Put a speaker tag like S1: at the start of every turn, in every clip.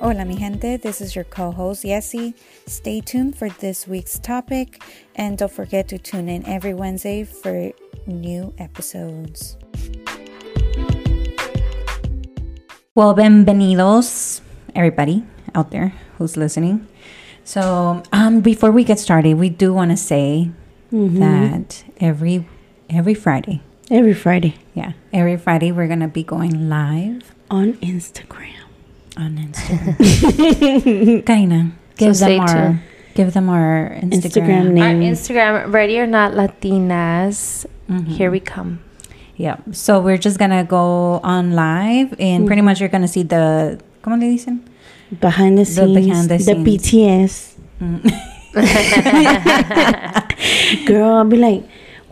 S1: Hola, mi gente. This is your co host, Yessie. Stay tuned for this week's topic and don't forget to tune in every Wednesday for new episodes. Well, bienvenidos, everybody out there who's listening. So, um, before we get started, we do want to say that every every Friday,
S2: Every Friday
S1: yeah, every Friday we're gonna be going live
S2: on Instagram.
S1: On Instagram. Karina, give
S3: So
S1: them
S3: stay
S1: our
S3: tuned.
S1: give them our Instagram.
S2: Instagram
S3: Our
S2: name.
S3: Instagram, Ready or Not Latinas.
S1: Mhm.
S3: Here we come.
S1: Yeah. So we're just gonna go on live, and pretty much you're gonna see the. ¿Cómo le dicen?
S2: behind the
S1: The
S2: scenes.
S1: behind the
S2: the
S1: scenes.
S2: BTS. Girl, I'll be like,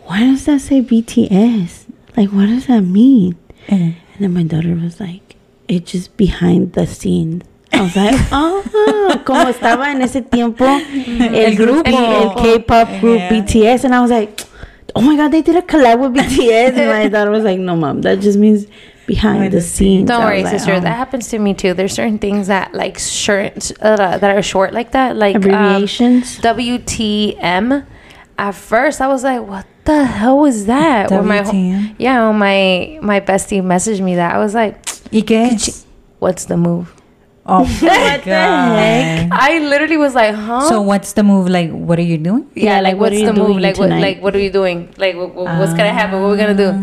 S2: why does that say BTS? Like, what does that mean?
S1: Eh.
S2: And then my daughter was like, it's just behind the scenes. I was like, oh, como estaba en ese tiempo el grupo, el K-pop group
S1: Yeah.
S2: BTS, and I was like, oh my god, they did a collab with BTS, and my daughter was like, no, mom, that just means behind
S1: Behind
S2: the
S1: the
S2: scenes.
S3: Don't worry,
S2: like,
S3: sister.
S2: oh.
S3: That happens to me too. There's certain things that like short uh, that are short like that, like um,
S2: abbreviations.
S3: WTM. At first, I was like, "What the hell was that?" When my
S1: WTM?
S3: yeah, when my my bestie messaged me that, I was like,
S1: ¿Y qué es?
S3: "What's the move?"
S1: Oh my
S2: What the heck?
S3: I literally was like, "Huh?"
S1: So what's the move? Like, what are you doing?
S3: yeah,
S2: Yeah,
S3: like,
S2: like,
S3: what's
S2: are you
S3: the move?
S2: doing
S3: Like what? Like what are you doing? Like what, what- what's gonna happen? What we're gonna do?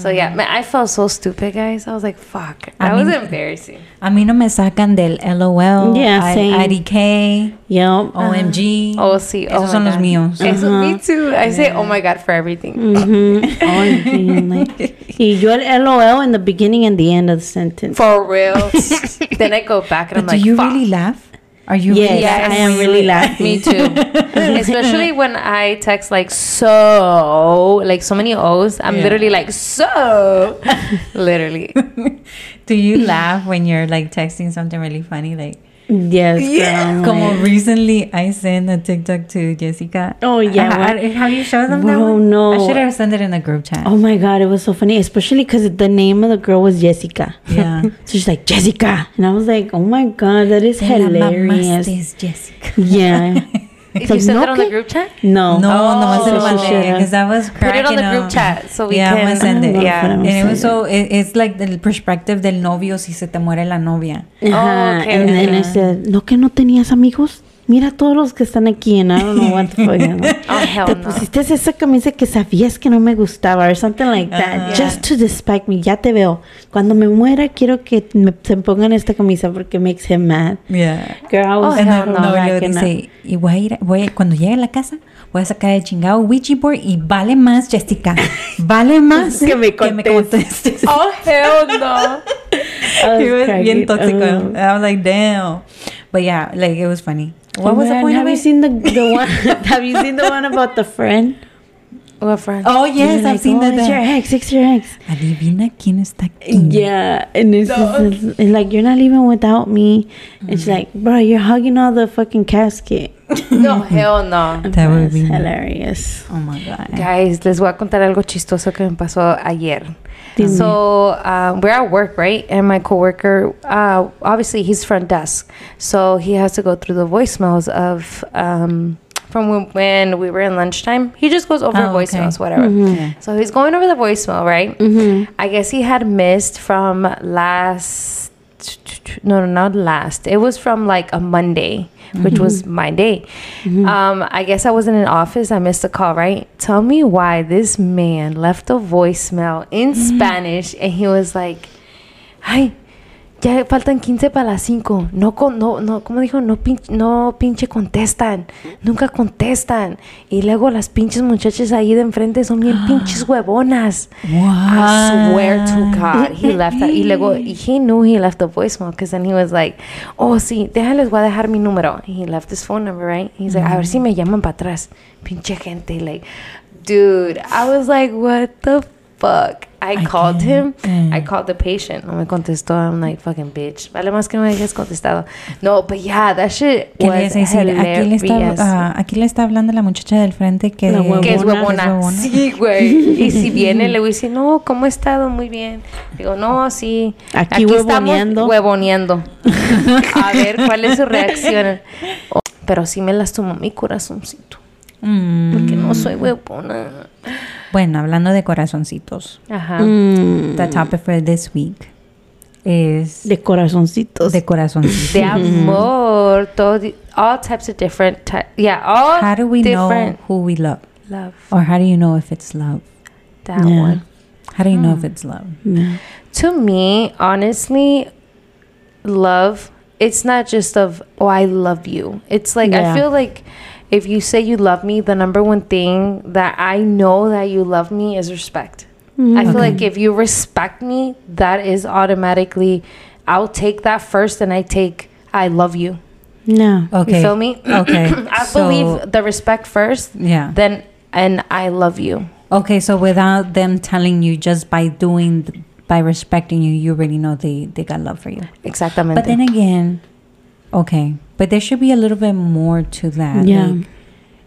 S3: So yeah, man, I felt so stupid, guys. I was like, "Fuck,"
S1: I
S3: that was
S1: mean-
S3: embarrassing.
S1: A mí no me sacan del LOL,
S2: Yeah,
S1: I-
S2: same.
S1: IDK,
S2: Yep.
S1: OMG.
S3: Oh, sí. Oh
S1: Esos
S3: my
S1: son los
S3: God.
S1: míos.
S3: Eso, me too. I say, "Oh my god" for everything.
S2: Mm-hmm. OMG, like, y yo el LOL in the beginning and the end of the sentence.
S3: For real. Then I go back and
S1: But
S3: I'm
S1: do
S3: like,
S1: you
S3: "Fuck."
S1: really laugh? Are you
S2: Yes,
S1: really
S3: Yes.
S2: I am really laughing.
S3: Me too. Especially when I text like so, like so many O's. I'm
S1: Yeah.
S3: literally like so, literally.
S1: Do you laugh when you're like texting something really funny? Like,
S2: Yes, girl.
S1: como
S2: like-
S1: recently I sent a TikTok to Jessica.
S2: Oh, yeah,
S1: I- I- have you showed them that
S2: Bro, no.
S1: I should have sent it in the group chat.
S2: Oh my god, it was so funny, especially because the name of the girl was Jessica.
S1: Yeah.
S2: So she's like Jessica, and I was like, oh my god, that is
S1: Te la
S2: hilarious.
S1: mamaste, Jessica.
S2: Yeah.
S3: Did
S2: like,
S3: you send
S2: no
S3: it on the group chat?
S2: No.
S1: No,
S3: Oh,
S1: no,
S3: so
S1: because I was
S3: Put it on the group
S1: up.
S3: chat so we
S1: yeah, I'm
S3: can.
S1: gonna send it.
S2: Ah,
S3: Yeah.
S1: And it was so, it, it's like the perspective del novio si se te muere la novia.
S3: Oh, okay,
S2: and. I said, ¿no que no tenías amigos? Mira todos los que están aquí, and I don't know what the fuck. you know.
S3: Oh hell
S2: Te
S3: no.
S2: pusiste esa camisa que sabías que no me gustaba, or something like that,
S1: Ajá.
S2: just to despite me. Ya te veo. Cuando me muera, quiero que me, se pongan esta camisa porque makes him mad.
S1: Yeah.
S2: Girl,
S3: Oh, hell
S2: no,
S3: no.
S1: No,
S2: up.
S1: dice, y voy a ir, voy a- cuando llegue a la casa, voy a sacar el chingado Ouija board y vale más, Jessica, vale más
S2: Que me
S1: contestes.
S3: Oh hell no.
S1: He was bien tóxico.
S2: up.
S1: I was like, damn. But yeah, like it was funny. What was the point
S2: have
S1: of
S2: you
S1: it?
S2: seen the the one? have you seen the one about the friend?
S3: What friend?
S1: Oh yes, I've
S2: like,
S1: seen
S2: oh,
S1: that.
S2: It's your ex. It's your ex.
S1: Adivina quién está aquí.
S2: Yeah, and it's, just, it's like you're not leaving without me. It's like, bro, you're hugging all the fucking casket.
S3: No, hell no.
S1: That would be-
S2: hilarious.
S1: Oh my god.
S3: Guys, les voy a contar algo chistoso que me pasó ayer. So um, we're at work, right? And my coworker, uh, obviously, he's front desk, so he has to go through the voicemails of um, from when, we were in lunchtime. He just goes over
S1: Oh, okay.
S3: voicemails, whatever.
S1: Yeah.
S3: So he's going over the voicemail, right?
S2: Mm-hmm.
S3: I guess he had missed from last. No, no, not last. It was from like a Monday, which was mm-hmm. my day. Mm-hmm. Um, I guess I wasn't in office. I missed a call, right? Tell me why this man left a voicemail in mm-hmm. Spanish and he was like, "Ay, ya faltan 15 para las 5. No, no, no, ¿cómo dijo? No, pin, no pinche contestan. Nunca contestan. Y luego las pinches muchachas ahí de enfrente son bien pinches huevonas. I swear to God, he left that. Y luego, he knew he left the voicemail because then he was like, oh, sí, déjales, voy a dejar mi número. And he left his phone number, right? He's like, a ver si me llaman para atrás. Pinche gente. Like, dude, I was like, what the fuck. I,
S1: I
S3: called him. I called the patient. No me contestó. I'm like, fucking bitch. Vale más que no me hayas contestado. No, but yeah, that shit
S1: ¿Qué le
S3: was
S1: decir? Aquí le, está,
S3: hilarious.
S1: ah, aquí le está hablando la muchacha del frente que,
S2: La huevona.
S3: que es
S2: huevona.
S3: Sí, güey. Y si viene, le voy a decir, no, ¿cómo ha estado? Muy bien. Digo, no, sí.
S2: Aquí
S3: estamos
S2: huevoneando.
S3: huevoneando. A ver cuál es su reacción. Oh, pero sí me lastimó mi corazoncito.
S1: Mm.
S3: Porque no soy huevona.
S1: Bueno, hablando de corazoncitos,
S3: Ajá.
S2: Mm,
S1: the topic for this week is
S2: de corazoncitos.
S1: de corazoncitos.
S3: De amor. Todo, all types of different types. Yeah, all
S1: How do we know who we love?
S3: love.
S1: Or how do you know if it's love?
S3: That
S2: Yeah.
S3: one.
S1: How do you know
S3: Hmm.
S1: if it's love?
S2: Yeah.
S3: to me honestly love it's not just of oh i love you it's like
S2: Yeah.
S3: i feel like if you say you love me the number one thing that i know that you love me is respect mm-hmm. i feel like if you respect me that is automatically i'll take that first and i take i love you
S2: No.
S1: Okay.
S3: you feel me
S1: Okay.
S3: i
S1: so,
S3: believe the respect first
S1: Yeah.
S3: then and i love you
S1: Okay, so without them telling you, just by doing, by respecting you, you already know they they got love for you.
S3: Exactly.
S1: But then again, okay, but there should be a little bit more to that.
S2: Yeah.
S1: like,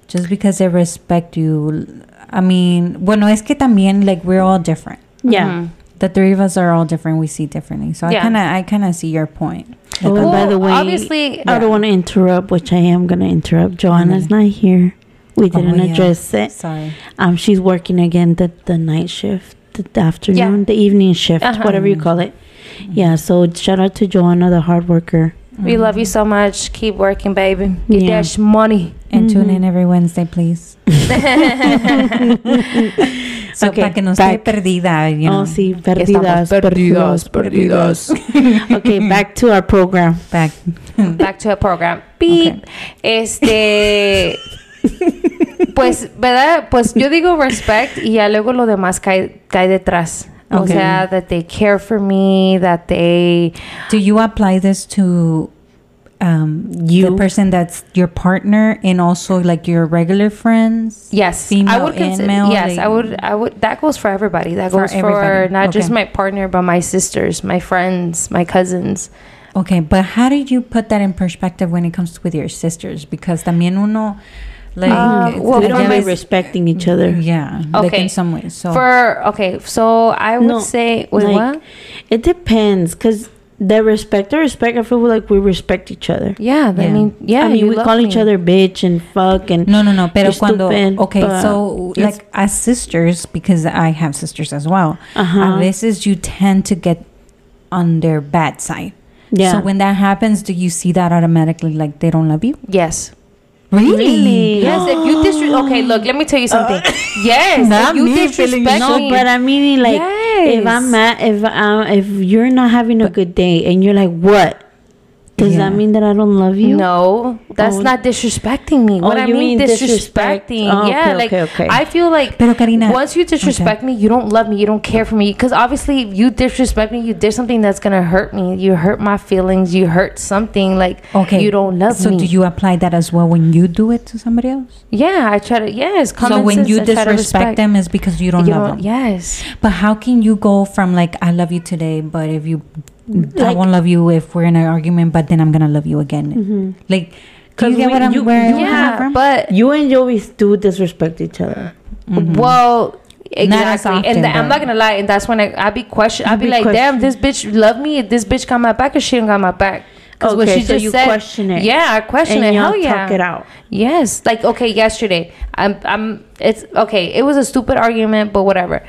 S1: just because they respect you, I mean, bueno, es que también like we're all different.
S2: Yeah.
S3: Mhm.
S1: The three of us are all different. We see differently. So I kind of I kind of see your point.
S2: Oh, and by the way,
S3: obviously
S2: I don't want to interrupt, which I am going to interrupt. Joanna's
S1: Okay.
S2: not here. We didn't
S1: Oh, yeah.
S2: address it.
S1: Sorry.
S2: Um, she's working again the the night shift, the, the afternoon, the evening shift,
S3: Uh-huh.
S2: whatever you call it. Yeah. So shout out to Joanna, the hard worker.
S3: We love you so much. Keep working, baby. Get
S2: Yeah.
S3: that money.
S1: And tune
S2: Mhm.
S1: in every Wednesday, please. so
S2: Okay,
S1: para que no
S2: back.
S1: esté perdida, you know.
S2: Oh, sí, perdidas,
S3: perdidas,
S2: perdidas, perdidas. okay, back to our program.
S1: Back.
S3: Back to the program. Beep. Este. Pues, ¿verdad? Pues yo digo respect y ya luego lo demás cae, cae detrás. O
S1: Okay.
S3: sea, that they care for me, that they.
S1: Do you apply this to um,
S2: You.
S1: the person that's your partner and also like your regular friends?
S3: Yes,
S1: Female
S3: I would consider.
S1: male,
S3: Yes, I would. I would. That goes for everybody. That
S1: For
S3: goes for not just my partner, but my sisters, my friends, my cousins.
S1: Okay, but how did you put that in perspective when it comes to with your sisters? Because también uno, like, it's-
S3: well,
S2: we
S1: ya
S2: don't be respecting each other.
S1: Yeah, like
S3: Okay.
S1: in some ways. So
S3: For okay, so I would
S2: No,
S3: say wait,
S2: like,
S3: what?
S2: It depends, cause the respect, the respect, I feel like we respect each other.
S3: Yeah, I
S1: Yeah.
S3: mean, yeah.
S2: I mean, we
S3: love
S2: call each other bitch and fuck and
S1: No, no, no. Pero cuando
S2: stupid,
S1: okay,
S2: but
S1: so like as sisters, because I have sisters as well.
S2: uh-huh.
S1: A veces you tend to get on their bad side.
S2: yeah.
S1: So when that happens, do you see that automatically like they don't love you?
S3: Yes.
S2: Really?
S3: Yes, if you disrespect. Okay, look, let me tell you something. yes,
S1: Not
S3: if you
S1: me feeling
S2: no,
S3: me.
S2: but I mean, like, if I'm mad, if um, if you're not having a good day and you're like, what? Does
S1: Yeah.
S2: that mean that I don't love you?
S3: No, that's
S2: Oh.
S3: not disrespecting me. What
S2: Oh,
S3: I
S2: you
S3: mean,
S2: mean disrespect.
S3: disrespecting.
S2: Oh,
S3: yeah,
S2: okay,
S3: like
S2: okay, okay.
S3: I feel like
S1: Pero Karina,
S3: once you disrespect me, you don't love me. You don't care for me. Because obviously, if you disrespect me, you did something that's gonna hurt me. You hurt my feelings. You hurt something like
S1: okay,
S3: you don't love
S1: so
S3: me.
S1: So do you apply that as well when you do it to somebody else?
S3: Yeah, I try to. Yes,
S1: so
S3: common
S1: when
S3: sense,
S1: you
S3: I try to
S1: disrespect
S3: respect.
S1: them is because you don't
S3: you
S1: love
S3: don't.
S1: them.
S3: Yes.
S1: But how can you go from like I love you today, but if you I won't love you if we're in an argument, but then I'm gonna love you again.
S2: Mhm.
S1: Like, do
S2: 'Cause
S1: you get
S2: we-
S1: what I'm
S2: you-
S1: where I'm
S3: Yeah,
S1: from?
S3: but
S2: You and Joey do disrespect each other.
S1: Mhm.
S3: Well,
S1: Not as
S3: exactly. and
S1: often,
S3: th- I'm not gonna lie, and that's when I I be question. I
S2: You
S3: be
S2: be
S3: like, damn, this bitch love me. This bitch got my back, or she ain't got my back. Because what
S2: Okay,
S3: she
S2: so
S3: just
S2: you
S3: said,
S2: question it.
S3: Yeah, I question
S2: and
S3: it.
S2: y'all
S3: Hell yeah.
S2: talk it out.
S3: Yes, like okay, yesterday. I'm I'm it's okay. It was a stupid argument, but whatever.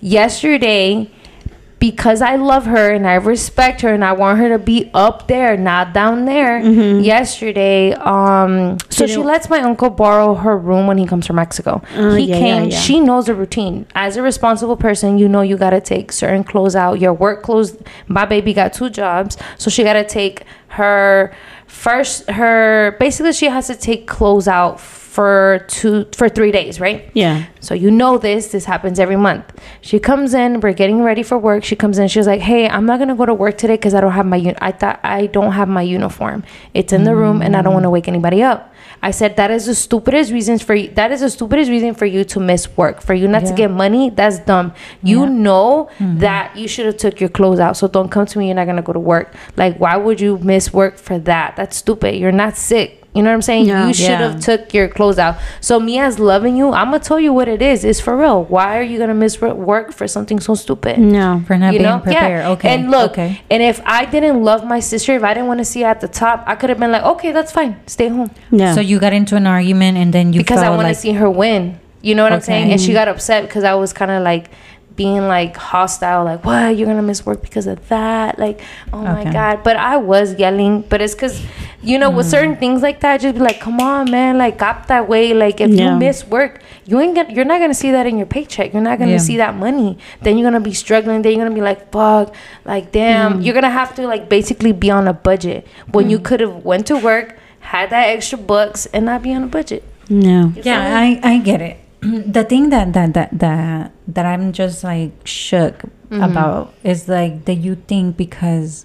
S3: Yesterday, because I love her and I respect her and I want her to be up there, not down there. Yesterday, um, so she lets my uncle borrow her room when he comes from Mexico.
S2: Uh,
S3: he
S2: yeah, yeah,
S3: came.
S2: yeah.
S3: She knows the routine. As a responsible person, you know you gotta take certain clothes out. Your work clothes. My baby got two jobs, so she gotta take her first. Her basically she has to take clothes out. For two for three days, right?
S2: Yeah.
S3: So you know this. This happens every month. She comes in. We're getting ready for work. She comes in. She's like, "Hey, I'm not gonna go to work today because I don't have my. Un- I thought I don't have my uniform. It's in the room, and I don't want to wake anybody up." I said that is the stupidest reasons for you. That is the stupidest reason for you to miss work. For you not to get money. That's dumb. You
S1: Yeah.
S3: know mm-hmm. that you should have took your clothes out. So don't come to me. You're not gonna go to work. Like, why would you miss work for that? That's stupid. You're not sick. You know what I'm saying?
S2: Yeah.
S3: you should have
S1: Yeah.
S3: took your clothes out. So me as loving you, I'm gonna tell you what it is. It's for real. Why are you gonna miss work for something so stupid?
S2: No.
S1: For not
S3: you
S1: being
S3: know,
S1: prepared.
S3: yeah.
S1: Okay.
S3: And look,
S1: Okay.
S3: and if I didn't love my sister, if I didn't want to see her at the top, I could have been like, okay, that's fine, stay home
S2: Yeah.
S1: So you got into an argument and then you
S3: because I
S1: felt
S3: want
S1: like
S3: to see her win. You know what I'm saying? And she mm-hmm. got upset because I was kind of like being like hostile, like, what? You're gonna miss work because of that? Like, oh my god! But I was yelling, but it's because, you know, with
S1: Mm.
S3: certain things like that, just be like, come on, man, like, up that way. Like, if
S2: Yeah.
S3: you miss work, you ain't gonna, you're not gonna see that in your paycheck. You're not gonna
S1: Yeah.
S3: see that money. Then you're gonna be struggling. Then you're gonna be like, fuck, like, damn.
S1: Mm.
S3: You're gonna have to like basically be on a budget when you could have went to work, had that extra bucks, and not be on a budget.
S2: no.
S3: You?
S1: Yeah, I, I get it. the thing that that that that that I'm just like shook
S3: Mm-hmm.
S1: about is like that you think because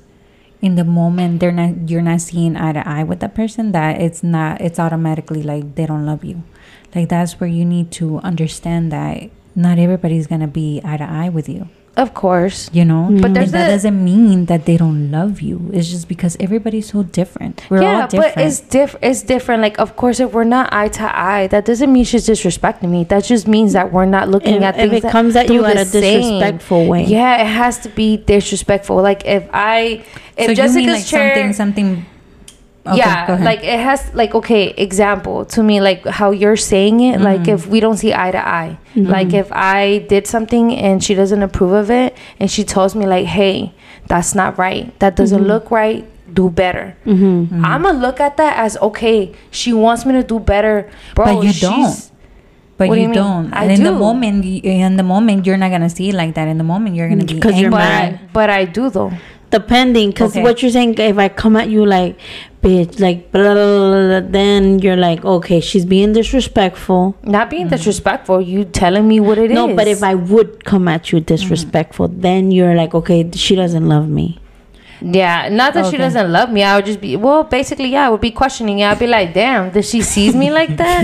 S1: in the moment they're not you're not seeing eye to eye with that person that it's not it's automatically like they don't love you. Like that's where you need to understand that not everybody's gonna be eye to eye with you.
S3: Of course.
S1: You know, mm-hmm.
S3: But there's
S1: And that
S3: a-
S1: doesn't mean that they don't love you. It's just because everybody's so different. We're
S3: yeah,
S1: all different.
S3: but it's diff- It's different. Like, of course, if we're not eye to eye, that doesn't mean she's disrespecting me. That just means that we're not looking
S2: If-
S3: at
S2: if
S3: things
S2: it
S3: that-
S2: comes at you
S3: through
S2: at
S3: the
S2: a disrespectful
S3: same.
S2: way.
S3: Yeah, it has to be disrespectful. Like, if I, if
S1: so
S3: Jessica's
S1: you mean like
S3: chair,
S1: something something Okay,
S3: yeah, like it has like okay, example to me like how you're saying it. Like
S1: Mm-hmm.
S3: if we don't see eye to eye, like if I did something and she doesn't approve of it, and she tells me like, hey, that's not right. That doesn't
S1: Mm-hmm.
S3: look right. Do better.
S2: Mm-hmm.
S3: I'm gonna look at that as okay. She wants me to do better, bro.
S1: But you
S3: she's-
S1: don't. But
S3: What do
S1: you,
S3: you
S1: don't.
S3: I
S1: and in the moment, in the moment, you're not gonna see it like that. In the moment, you're gonna be
S2: Because you're
S1: angry.
S2: mad.
S3: But but I do though.
S2: Depending, because
S1: Okay.
S2: what you're saying, if I come at you like, bitch, like, blah, blah, blah, blah, then you're like, okay, she's being disrespectful.
S3: Not being disrespectful. You telling me what it is.
S2: no, but if I would come at you disrespectful, then you're like, okay, she doesn't love me.
S3: Yeah, not that she doesn't love me. I would just be well, basically, yeah, I would be questioning. it. I'd be like, damn, does she sees me like that?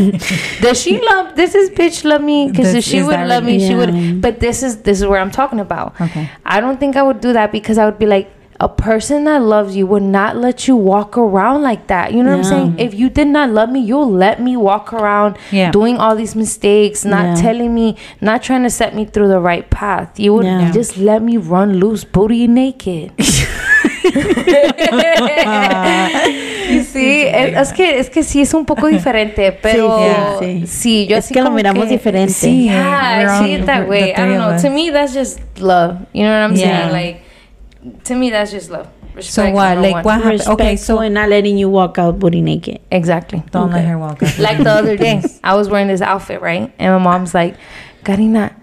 S3: does she love? This is bitch love me because if she would
S1: that
S3: love me,
S2: really-
S3: she would. But this is this is where I'm talking about.
S1: Okay.
S3: I don't think I would do that because I would be like. A person that loves you would not let you walk around like that. You know what I'm saying? If you did not love me, you'll let me walk around
S1: Yeah.
S3: doing all these mistakes, not
S2: Yeah.
S3: telling me, not trying to set me through the right path. You would
S2: Yeah.
S3: just let me run loose, booty naked. Y sí, es, que es que sí es un poco diferente, pero
S2: sí,
S3: sí,
S2: sí.
S3: yo
S2: Es
S3: así
S2: que lo miramos diferente.
S1: Sí,
S3: Yeah, I see it that way. I don't know. To me, that's just love. You know what I'm
S1: Yeah.
S3: saying? Like, to me, that's just love.
S1: So
S3: Respect,
S1: what? Like
S3: one.
S1: what happened?
S2: Respectful
S1: Okay, so
S2: and not letting you walk out booty naked.
S3: Exactly.
S1: don't let her walk out.
S3: like the other day, I was wearing this outfit, right? And my mom's like, Karina,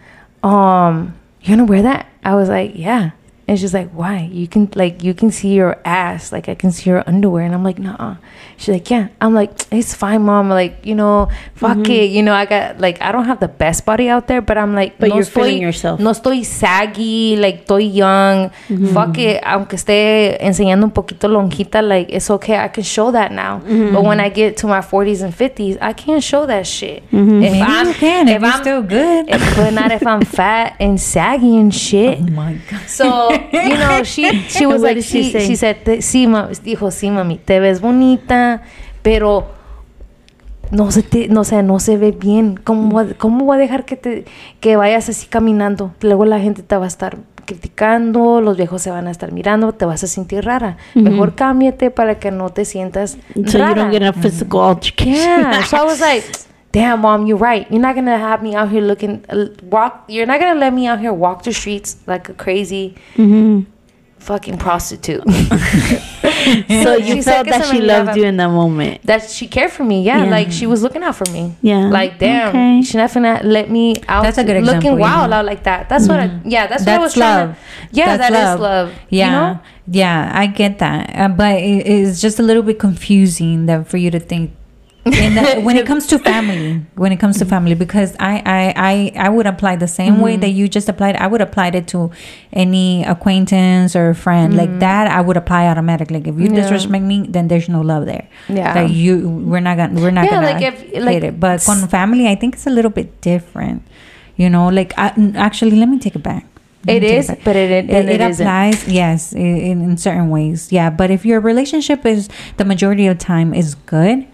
S3: um, you gonna wear that? I was like, yeah. And she's like, why? You can like you can see your ass, like I can see your underwear, and I'm like, nah. She's like, yeah. I'm like, it's fine, mom. Like, you know, fuck mm-hmm. it. You know, I got like I don't have the best body out there, but I'm like,
S2: But
S3: no
S2: you're
S3: estoy,
S2: feeling yourself.
S3: No estoy saggy, like estoy young. Mm-hmm. Fuck it. Aunque esté enseñando un poquito lonjita, like it's okay. I can show that now. Mm-hmm. But when I get to my 40s and 50s, I can't show that shit. If
S1: Maybe you can. If, you're still good.
S3: if, but not if I'm fat and saggy and oh shit.
S1: oh my god.
S3: So, you know, she she was like,
S2: she
S3: she, said, sí, ma, dijo, sí, mami, te ves bonita, pero no se te, no sé, no se ve bien. ¿Cómo, cómo voy a dejar que te, que vayas así caminando? Luego la gente te va a estar criticando, los viejos se van a estar mirando, te vas a sentir rara. Mejor cámbiate para que no te sientas
S2: So
S3: rara.
S2: you don't get a physical altercation.
S3: Yeah. So I was like, damn, mom, you're right. You're not gonna have me out here looking uh, walk. You're not gonna let me out here walk the streets like a crazy
S2: Mhm.
S3: fucking prostitute.
S2: So you
S3: She
S2: felt that she loved you in that moment.
S3: that she cared for me. Yeah,
S2: Yeah.
S3: like she was looking out for me.
S2: Yeah.
S3: Like damn,
S2: Okay.
S3: she not gonna let me out.
S1: That's a good
S3: looking
S1: example,
S3: wild
S1: yeah.
S3: out like that. That's what. I, yeah, that's, what I was
S1: That's
S3: trying
S1: love.
S3: to. Yeah,
S1: That's
S3: that is love.
S1: Yeah,
S3: You know?
S1: yeah, I get that, uh, but it, it's just a little bit confusing that for you to think in the, when it comes to family when it comes to family because I, I i i would apply the same way mm-hmm. that you just applied. I would apply it to any acquaintance or friend. Like mm-hmm. that i would apply automatically. Like if you
S3: Yeah.
S1: disrespect me then there's no love there.
S3: Yeah.
S1: like you we're not gonna we're not
S3: Yeah,
S1: gonna
S3: like if- like,
S1: it. But con family i think it's a little bit different you know? Like I, actually let me take it back.
S3: It is,
S1: back.
S3: but it it,
S1: it,
S3: it, isn't.
S1: applies yes in, in certain ways. Yeah but if your relationship is the majority of time is good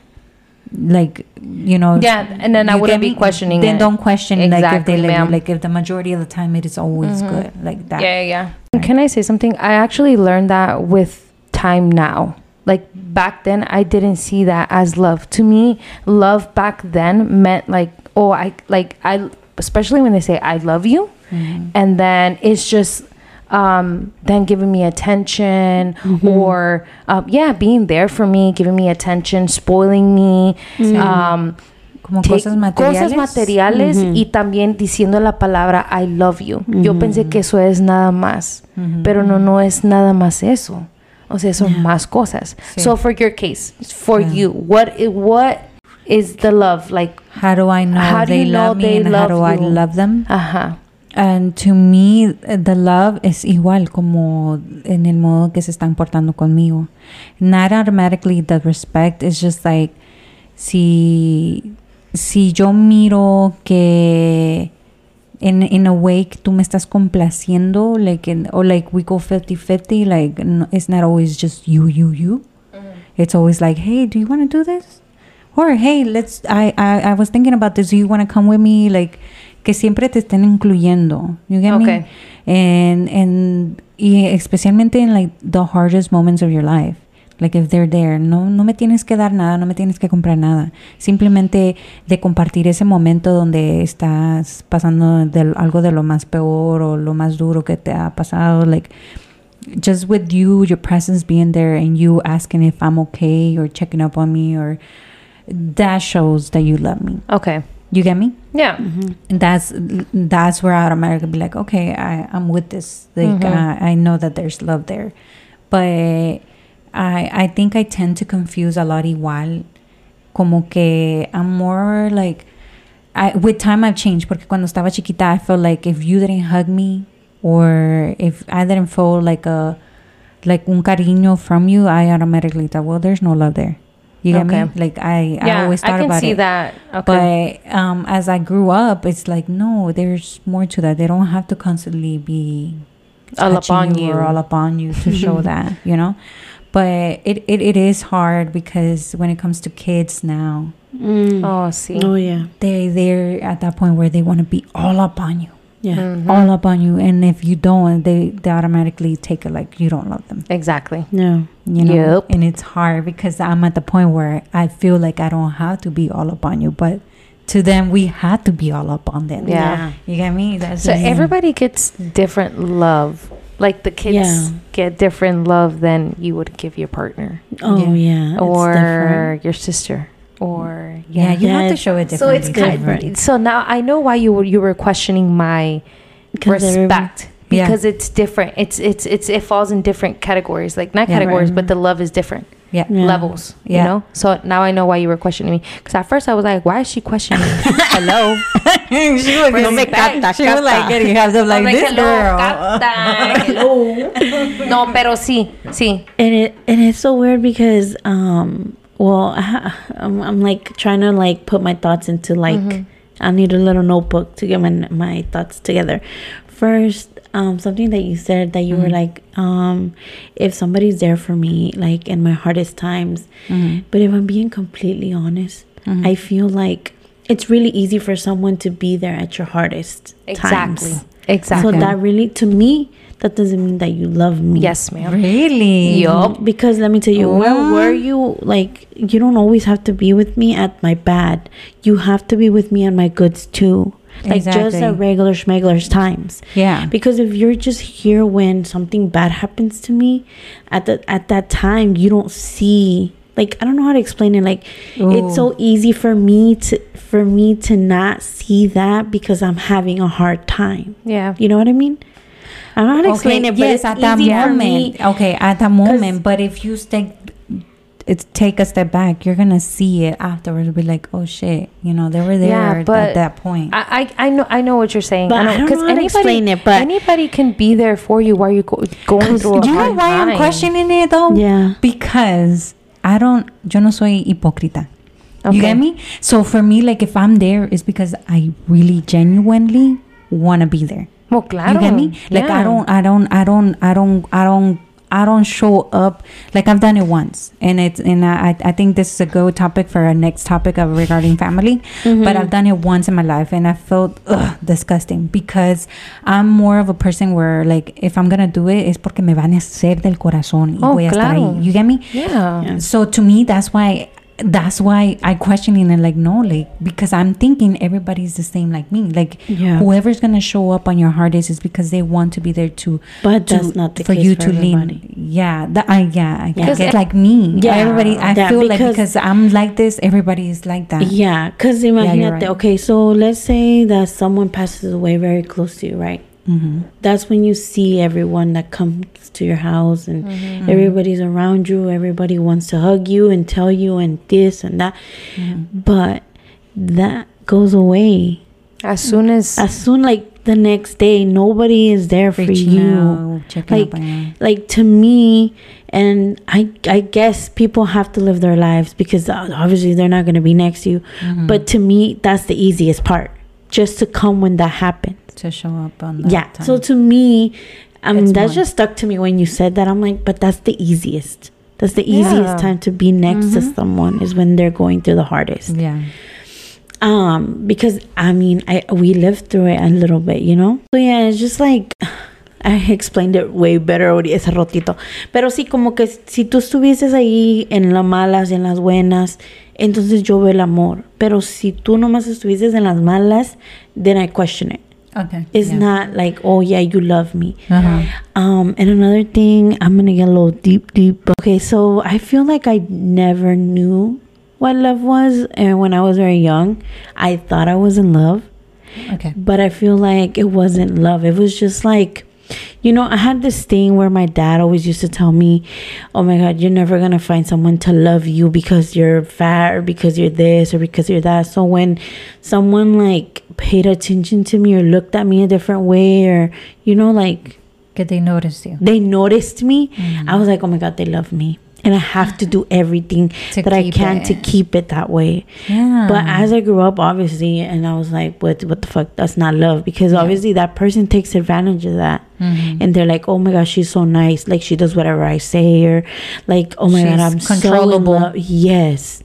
S1: like you know
S3: Yeah, and then I wouldn't be questioning
S1: then
S3: it.
S1: don't question like if they like,
S3: ma'am.
S1: like if the majority of the time it is always good like that
S3: Yeah, yeah, yeah. Can I say something? I actually learned that with time now. Like back then, I didn't see that as love. To me, love back then meant like, oh, I like I, especially when they say I love you,
S1: Mhm.
S3: and then it's just um then giving me attention or um, yeah being there for me giving me attention spoiling me um
S1: como cosas materiales
S3: cosas materiales y también diciendo la palabra I love you. Yo pensé que eso es nada más, pero no, no es nada más eso. O sea, son más cosas.
S1: Sí.
S3: So for your case, for
S1: Yeah.
S3: you, what what is the love like?
S1: how do i know
S3: How do
S1: they
S3: you know
S1: love me
S3: they
S1: and how do
S3: love
S1: i love them
S3: Ajá.
S1: And to me, the love es igual como en el modo que se están portando conmigo. Not automatically the respect. It's just like, si, si yo miro que in, in a way que tú me estás complaciendo, like, in, or like we go 50-50, like, no, it's not always just you, you, you. Mm-hmm. It's always like, hey, do you want to do this? Or hey, let's. I, I I was thinking about this. Do you want to come with me? Like que siempre te estén incluyendo. You get
S3: Okay.
S1: me? And and y especialmente in like the hardest moments of your life. Like if they're there, no no me tienes que dar nada, no me tienes que comprar nada. Simplemente de compartir ese momento donde estás pasando de algo de lo más peor o lo más duro que te ha pasado, like just with you, your presence being there and you asking if I'm okay or checking up on me or that shows that you love me.
S3: Okay.
S1: You get me?
S3: Yeah.
S1: And that's that's where I automatically be like, okay, I, I'm with this. Like
S3: Mhm.
S1: I, I know that there's love there. But I I think I tend to confuse a lot igual. Como que I'm more like I with time I've changed porque cuando estaba chiquita I felt like if you didn't hug me or if I didn't feel like a like un cariño from you, I automatically thought, well, there's no love there. You get
S3: Okay.
S1: me? Like I, I
S3: Yeah,
S1: always
S3: I
S1: thought
S3: can
S1: about
S3: see
S1: it.
S3: that. Okay.
S1: But um, as I grew up, it's like no, there's more to that. They don't have to constantly be
S3: All upon you.
S1: or all upon you to show that, you know. But it, it, it is hard because when it comes to kids now,
S2: Mm.
S3: oh, see.
S2: Oh yeah.
S1: they they're at that point where they want to be all upon you,
S2: Yeah.
S3: Mhm.
S1: all up on you, and if you don't, they they automatically take it like you don't love them,
S3: Exactly.
S2: No.
S1: you know.
S3: Yep.
S1: And it's hard because I'm at the point where I feel like I don't have to be all up on you, but to them we had to be all up on them.
S3: Yeah.
S1: You get me? That's
S3: So
S1: just-
S3: everybody gets different love. Like the kids
S2: Yeah.
S3: get different love than you would give your partner
S2: Oh
S1: Yeah.
S2: yeah.
S3: Or your sister or
S1: Yeah, you
S2: Yeah,
S1: have to
S2: it's-
S1: show it
S3: so it's
S2: different.
S3: kind so now I know why you were you were questioning my
S2: every-
S3: respect
S1: Yeah.
S3: because it's different. It's it's it's it falls in different categories, like not
S1: Yeah.
S3: categories,
S2: Right.
S3: but the love is different
S1: yeah.
S2: Yeah.
S3: levels. You
S1: Yeah.
S3: know. So now I know why you were questioning me because at first I was like, why is she questioning? me? Hello.
S1: she was
S3: No me
S1: getting-
S3: capta,
S1: she was like
S3: capta.
S1: getting half of like
S3: like,
S1: this
S3: hello,
S1: girl.
S3: capta, hello. no, pero sí, sí.
S2: and it and it's so weird because um well I'm, I'm like trying to like put my thoughts into like
S3: Mm-hmm.
S2: I need a little notebook to get my my thoughts together. First, um something that you said that you were
S3: Mm-hmm.
S2: like um if somebody's there for me like in my hardest times,
S1: Mhm.
S2: but if I'm being completely honest,
S3: Mm-hmm.
S2: I feel like it's really easy for someone to be there at your hardest
S3: Exactly.
S2: times.
S3: Exactly.
S2: So that really to me that doesn't mean that you love me.
S3: yes, ma'am.
S1: Really?
S3: Yup.
S2: Because let me tell you, where were you? Like, you don't always have to be with me at my bad. You have to be with me at my goods too. Like just
S1: Exactly.
S2: at regular schmeglers times.
S1: Yeah.
S2: Because if you're just here when something bad happens to me, at the at that time you don't see. Like I don't know how to explain it. Like it's so easy for me to for me to not see that because I'm having a hard time.
S3: Yeah.
S2: You know what I mean? I don't know how to explain
S1: Okay,
S2: it, but
S1: yes,
S2: it's
S1: at that
S2: easy for me-
S1: moment. Okay, at that moment. But if you stay, it's take a step back, you're gonna see it afterwards. Be like, oh shit, you know, they were there
S3: Yeah,
S1: at that point.
S3: I, I I know I know what you're saying.
S2: But I don't know how to explain it, but-
S3: anybody can be there for you while you're go, going through a
S1: you know
S3: hard
S1: why I'm questioning it though?
S2: Yeah.
S1: Because I don't. Yo no soy hipócrita.
S3: Okay.
S1: You get me? So for me, like if I'm there, it's because I really genuinely want to be there.
S3: Well, claro.
S1: You get me? Like I don't, I don't, I don't, I don't, I don't, I don't show up. Like I've done it once, and it's and I, I think this is a good topic for our next topic of regarding family.
S2: Mm-hmm.
S1: But I've done it once in my life, and I felt ugh, disgusting because I'm more of a person where like if I'm gonna do it, it's porque me van a hacer del corazón y
S3: Oh,
S1: voy a estar
S3: claro.
S1: ahí. You get me?
S3: Yeah.
S2: Yeah.
S1: So to me, that's why that's why I questioning it and like no, like because I'm thinking everybody's the same like me. Like
S2: Yeah.
S1: whoever's gonna show up on your hard days is because they want to be there too.
S2: But
S1: to,
S2: that's not the
S1: for you
S2: for
S1: to
S2: everybody.
S1: lean. Yeah, that I yeah, I
S2: Yeah.
S1: guess it's like me.
S2: Yeah.
S1: everybody. I
S2: Yeah,
S1: feel like
S2: because-
S1: because I'm like this, everybody is like that.
S2: Yeah, because
S1: you're
S2: imagínate,
S1: right.
S2: okay, so let's say that someone passes away very close to you, right?
S1: Hmm
S2: That's when you see everyone that comes to your house and
S1: Mm-hmm.
S2: everybody's around you. Everybody wants to hug you and tell you and this and that.
S1: Mm-hmm.
S2: But that goes away.
S3: As soon as
S2: As soon like the next day, nobody is there for you.
S1: out, checking
S2: Like,
S1: up on you.
S2: like to me and I I guess people have to live their lives because uh, obviously they're not going to be next to you.
S1: Mhm.
S2: But to me, that's the easiest part. Just to come when that happens.
S1: to show up on that
S2: Yeah.
S1: time.
S2: So to me, I mean,
S1: It's
S2: that
S1: one.
S2: just stuck to me when you said that. I'm like, but that's the easiest. That's the
S3: Yeah.
S2: easiest time to be next to
S1: Mhm.
S2: someone is when they're going through the hardest.
S1: yeah.
S2: Um, because I mean, I we lived through it a little bit, you know. So yeah, it's just like I explained it way better ese rotito. Pero sí, como que si tú estuvieses ahí en las malas y en las buenas, entonces yo veo el amor. Pero si tú nomás estuvieses en las malas, then I question it.
S1: Okay.
S2: It's
S1: yeah.
S2: not like, oh yeah, you love me.
S1: Uh-huh.
S2: Um, and another thing, I'm gonna get a little deep, deep. Okay, so I feel like I never knew what love was, and when I was very young, I thought I was in love,
S1: Okay.
S2: but I feel like it wasn't love. It was just like, you know, I had this thing where my dad always used to tell me, "Oh my God, you're never gonna find someone to love you because you're fat or because you're this or because you're that." So when someone like paid attention to me or looked at me a different way or you know like
S1: Que they noticed you.
S2: they noticed me
S1: Mm-hmm.
S2: i was like oh my god they love me and i have to do everything
S1: To
S2: that i can to keep it that way
S1: Yeah.
S2: but as i grew up obviously and i was like what what the fuck that's not love because
S1: Yeah.
S2: obviously that person takes advantage of that
S1: Mhm.
S2: and they're like oh my gosh she's so nice like she does whatever i say or like oh my god i'm
S1: controllable.
S2: so yes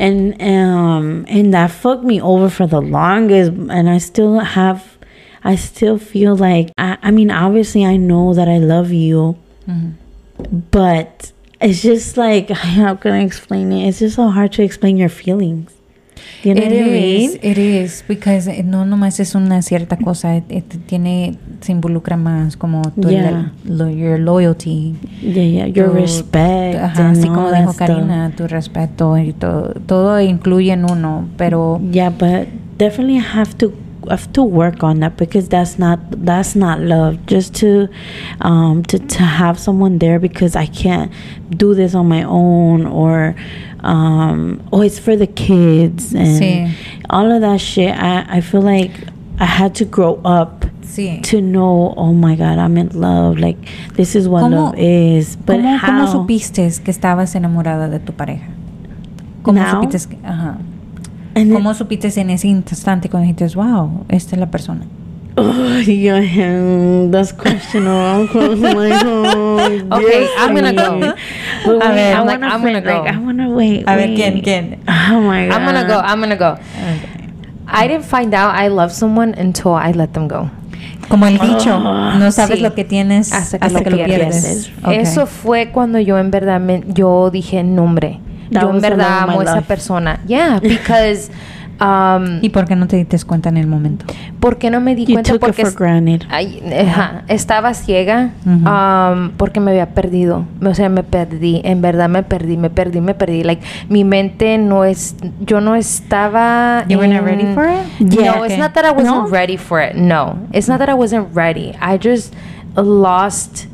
S2: and um and that fucked me over for the longest and i still have i still feel like i, I mean obviously i know that i love you
S1: Mhm.
S2: but it's just like how can i explain it it's just so hard to explain your feelings you know
S1: It
S2: what i
S1: is,
S2: mean
S1: it is, because eh, no nomás es una cierta cosa, eh, eh, tiene, se involucra más como tu,
S2: Yeah.
S1: lo- your loyalty,
S2: yeah yeah your
S1: tu-
S2: respect
S1: ajá, así como dijo. Karina, tu respeto y todo, todo incluye en uno, pero
S2: yeah but definitely have to have to work on that because that's not that's not love just to um to, to have someone there because i can't do this on my own or um oh it's for the kids and
S1: Sí.
S2: all of that shit i i feel like i had to grow up
S1: sí.
S2: to know oh my god i'm in love like this is what
S1: ¿Cómo-
S2: love is but
S1: ¿Cómo,
S2: how
S1: ¿Cómo supiste que estabas enamorada de tu pareja? ¿Cómo
S2: Now?
S1: supiste que, ajá.
S2: and
S1: ¿Cómo supiste en ese instante cuando dijiste, wow, esta es la persona?
S2: Oh, yeah, that's questionable. I'm like, oh,
S3: Okay,
S2: yes,
S3: I'm gonna go.
S2: But
S1: A
S2: wait,
S1: ver,
S2: I
S3: I'm like,
S2: wanna
S3: I'm gonna
S2: fin- like,
S3: go.
S2: I wanna wait.
S1: A ver,
S2: wait.
S1: ¿quién, quién?
S2: Oh my god.
S3: I'm gonna go. I'm gonna go. I didn't find out I love someone until I let them go.
S1: Como el dicho,
S2: Ah,
S1: no sabes
S3: sí.
S1: lo que tienes
S3: Hasta
S1: hasta,
S3: que
S1: que,
S3: lo
S1: lo pierdes.
S2: pierdes.
S1: Ok.
S3: Eso fue cuando yo en verdad me, yo dije nombre.
S2: That
S3: yo en verdad amo a esa persona. Yeah, because um,
S1: ¿Y por qué no te diste cuenta en el momento?
S3: ¿por qué no me di
S2: You
S3: cuenta?
S2: took it
S3: Porque
S2: for
S3: es-
S2: granted.
S3: Ay, ajá, estaba ciega
S1: Ujú.
S3: um, porque me había perdido. O sea, me perdí. En verdad me perdí, me perdí, me perdí. Like, mi mente no es. Yo no estaba.
S1: You were not
S3: en-
S1: ready for it?
S2: Yeah.
S3: No, it's
S1: Okay.
S3: not that I wasn't
S2: No?
S3: ready for it. No, it's not that I wasn't ready. I just lost.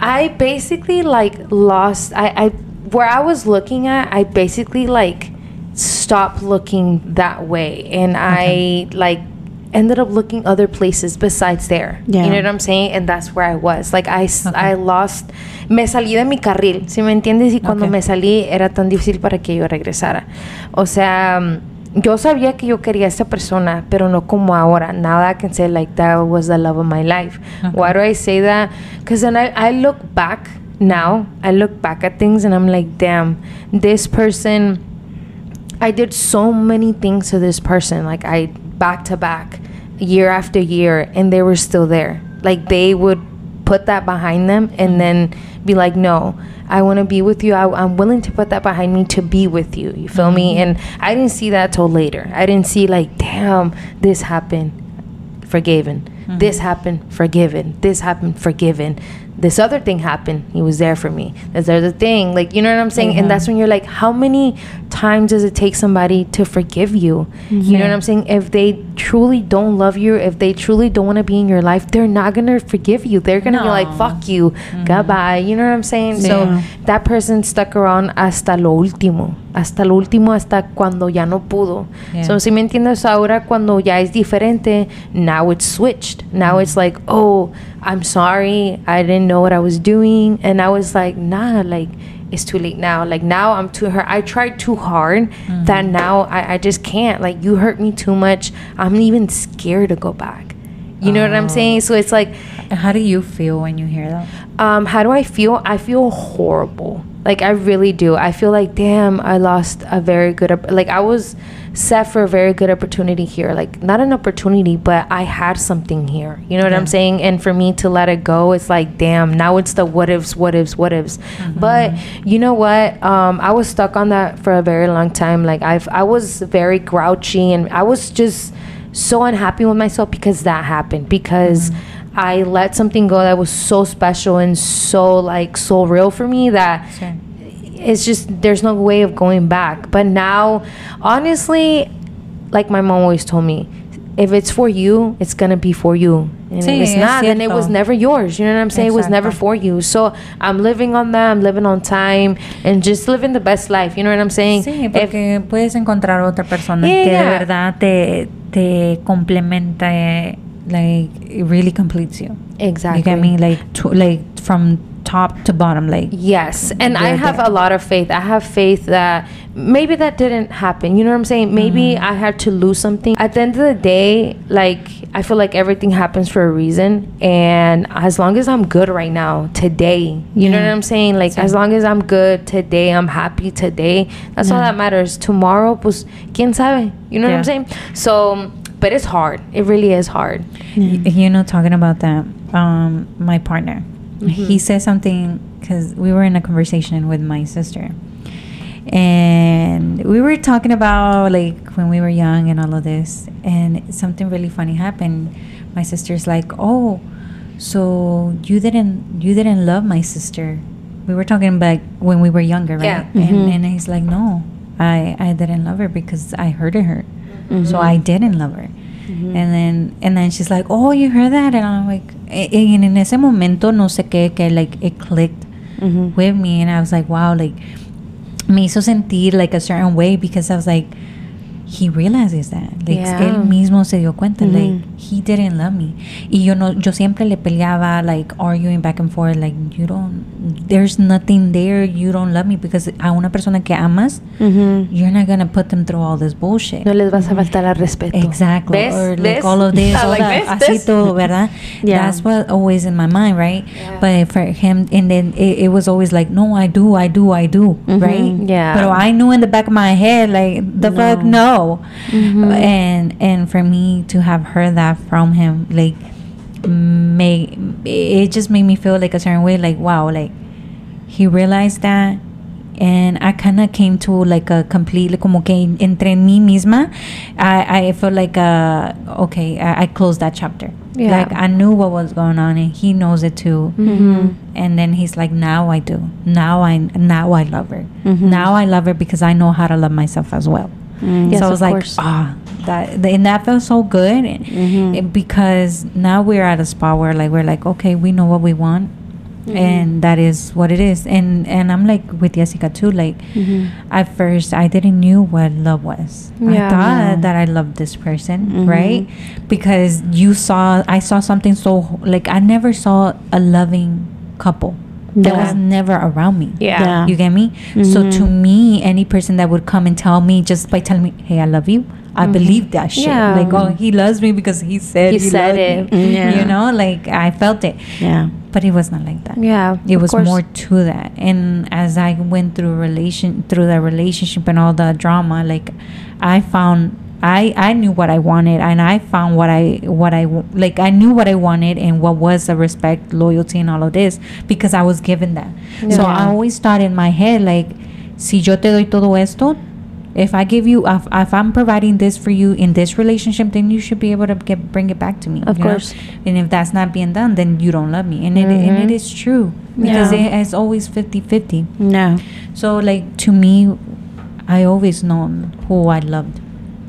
S3: I basically like lost. I I where I was looking at, I basically like stopped looking that way, and I like ended up looking other places besides there.
S2: Yeah.
S3: You know what I'm saying? And that's where I was. Like I, I lost, me salí de mi carril, ¿sí me entiendes? Y cuando
S1: Okay.
S3: me salí era tan difícil para que yo regresara. O sea, yo sabía que yo quería a esta persona, pero no como ahora. Now I can say like that was the love of my life. Why do I say that? Because then I, I look back now, I look back at things and I'm like, damn, this person I did so many things to this person, like I back to back, year after year, and they were still there. Like they would put that behind them and then be like, no, I want to be with you. I, am willing to put that behind me to be with you. You feel me? Mm-hmm. And I didn't see that till later. I didn't see like, damn, this happened, forgiven. Mm-hmm. This happened, forgiven. This happened, forgiven. This other thing happened. He was there for me. This other thing, like you know what I'm saying. And that's mm-hmm. when you're like, how many times does it take somebody to forgive you? You know what I'm mm-hmm. saying? If they truly don't love you, if they truly don't want to be in your life, they're not gonna forgive you. They're gonna be like, fuck you, mm-hmm. goodbye. You know what I'm saying? So that person stuck around hasta lo último, hasta lo último, hasta cuando ya no pudo.
S1: Yeah.
S3: So, si me entiendes, ahora cuando ya es diferente, now it's switched. Now it's like, oh, I'm sorry, I didn't know what I was doing. And I was like, nah, like, it's too late now. Like, now I'm too hurt. I tried too hard that mm. now I, I just can't. Like, you hurt me too much. I'm even scared to go back. You know what I'm saying? So it's like,
S1: How do you feel when you hear that?
S3: um, how do I feel? I feel horrible. Like I really do. I feel like damn, I lost a very good op- like I was set for a very good opportunity here. Like not an opportunity, but I had something here. You know what I'm saying? And for me to let it go, it's like damn. Now it's the what ifs, what ifs, what ifs. But you know what? Um, I was stuck on that for a very long time. Like I've I was very grouchy and I was just so unhappy with myself because that happened because mm-hmm. I let something go that was so special and so like so real for me that
S1: Sure.
S3: it's just there's no way of going back. But now, honestly, like my mom always told me, if it's for you, it's gonna be for you. And
S1: Sí,
S3: if it's
S1: es
S3: not, then it was never yours. You know what I'm saying? It was never for you. So I'm living on that. I'm living on time and just living the best life. You know what I'm saying?
S1: Sí,
S3: If-
S1: porque puedes encontrar otra persona
S3: Yeah,
S1: que de verdad te, te complementa, like, it really completes you.
S3: exactly.
S1: You get me? Like, to, like from top to bottom, like,
S3: Yes, and I have
S1: there.
S3: a lot of faith. I have faith that maybe that didn't happen. You know what I'm saying? Maybe I had to lose something. At the end of the day, like I feel like everything happens for a reason, and as long as I'm good right now, today, you know what I'm saying? Like as long as I'm good today, I'm happy today. That's all that matters. Tomorrow, pues, quién sabe? You know what I'm saying? So, but it's hard. It really is hard.
S1: You know talking about that um my partner he said something because we were in a conversation with my sister. And we were talking about like when we were young and all of this and something really funny happened. My sister's like oh so you didn't you didn't love my sister. We were talking about when we were younger right?
S3: Yeah.
S1: and,
S2: Mhm.
S1: and he's like no i i didn't love her because i hurted her.
S2: Mm-hmm.
S1: so i didn't love her. And then and then she's like oh you heard that? And i'm like and en ese momento no sé qué que like it clicked with me and i was like wow like me hizo sentir like a certain way because i was like he realizes that like
S3: Yeah.
S1: él mismo se dio cuenta
S2: Mhm.
S1: like he didn't love me y yo no yo siempre le peleaba like arguing back and forth like you don't there's nothing there you don't love me because a una persona que amas
S2: Mhm.
S1: you're not gonna put them through all this bullshit
S3: No les vas a faltar al respeto.
S1: Exactly.
S3: ¿Ves?
S1: Or like
S3: ¿Ves?
S1: all of this, all
S3: like
S1: that,
S3: this,
S1: así
S3: this.
S1: todo, ¿verdad?
S2: Yeah.
S1: That's what always in my mind, right?
S3: Yeah.
S1: But for him, and then it, it was always like, no, I do, I do, I do, right?
S3: Yeah.
S1: But I knew in the back of my head, like, the fuck, no.
S3: Mm-hmm.
S1: And and for me to have heard that from him, like, make it just made me feel like a certain way, like, wow, like he realized that and I kind of came to like a completely como que entre mí misma I, I felt like uh okay I, I closed that chapter
S3: Yeah.
S1: like I knew what was going on and he knows it too
S2: Mhm.
S1: and then he's like now I do now I now I love her
S2: Mhm.
S1: now I love her because I know how to love myself as well
S2: Mm.
S3: Yes,
S1: so I was like ah that and that felt so good and
S2: Mhm.
S1: it- because now we're at a spot where like we're like okay we know what we want and that is what it is. And and I'm like with Jessica too. Like
S2: Mhm.
S1: at first, I didn't knew what love was.
S3: yeah.
S1: I thought
S2: No.
S1: that I loved this person,
S2: Mhm.
S1: right? Because you saw, I saw something so like I never saw a loving couple. That
S2: Yeah.
S1: was never around me.
S3: Yeah.
S2: Yeah.
S1: You get me? So to
S2: Mhm.
S1: me, any person that would come and tell me just by telling me, "Hey, I love you," I believe that shit.
S3: Yeah.
S1: Like, oh, he loves me because he said
S3: He
S1: he,
S3: said
S1: loved
S3: it.
S1: me.
S2: Yeah.
S1: You know, like I felt it,
S2: Yeah.
S1: but it was not like that.
S3: Yeah.
S1: It was
S3: course.
S1: more to that. And as I went through relation through the relationship and all the drama, like I found I I knew what I wanted and I found what I what I like I knew what I wanted and what was the respect, loyalty and all of this because I was given that. So I always thought in my head like si yo te doy todo esto if I give you, if, if I'm providing this for you in this relationship, then you should be able to get bring it back to me.
S3: Of
S1: you know?
S3: course.
S1: And if that's not being done, then you don't love me, and it and it mm-hmm. is true because
S2: Yeah.
S1: it is always 50-50.
S2: No.
S1: So like to me, I always known who I loved.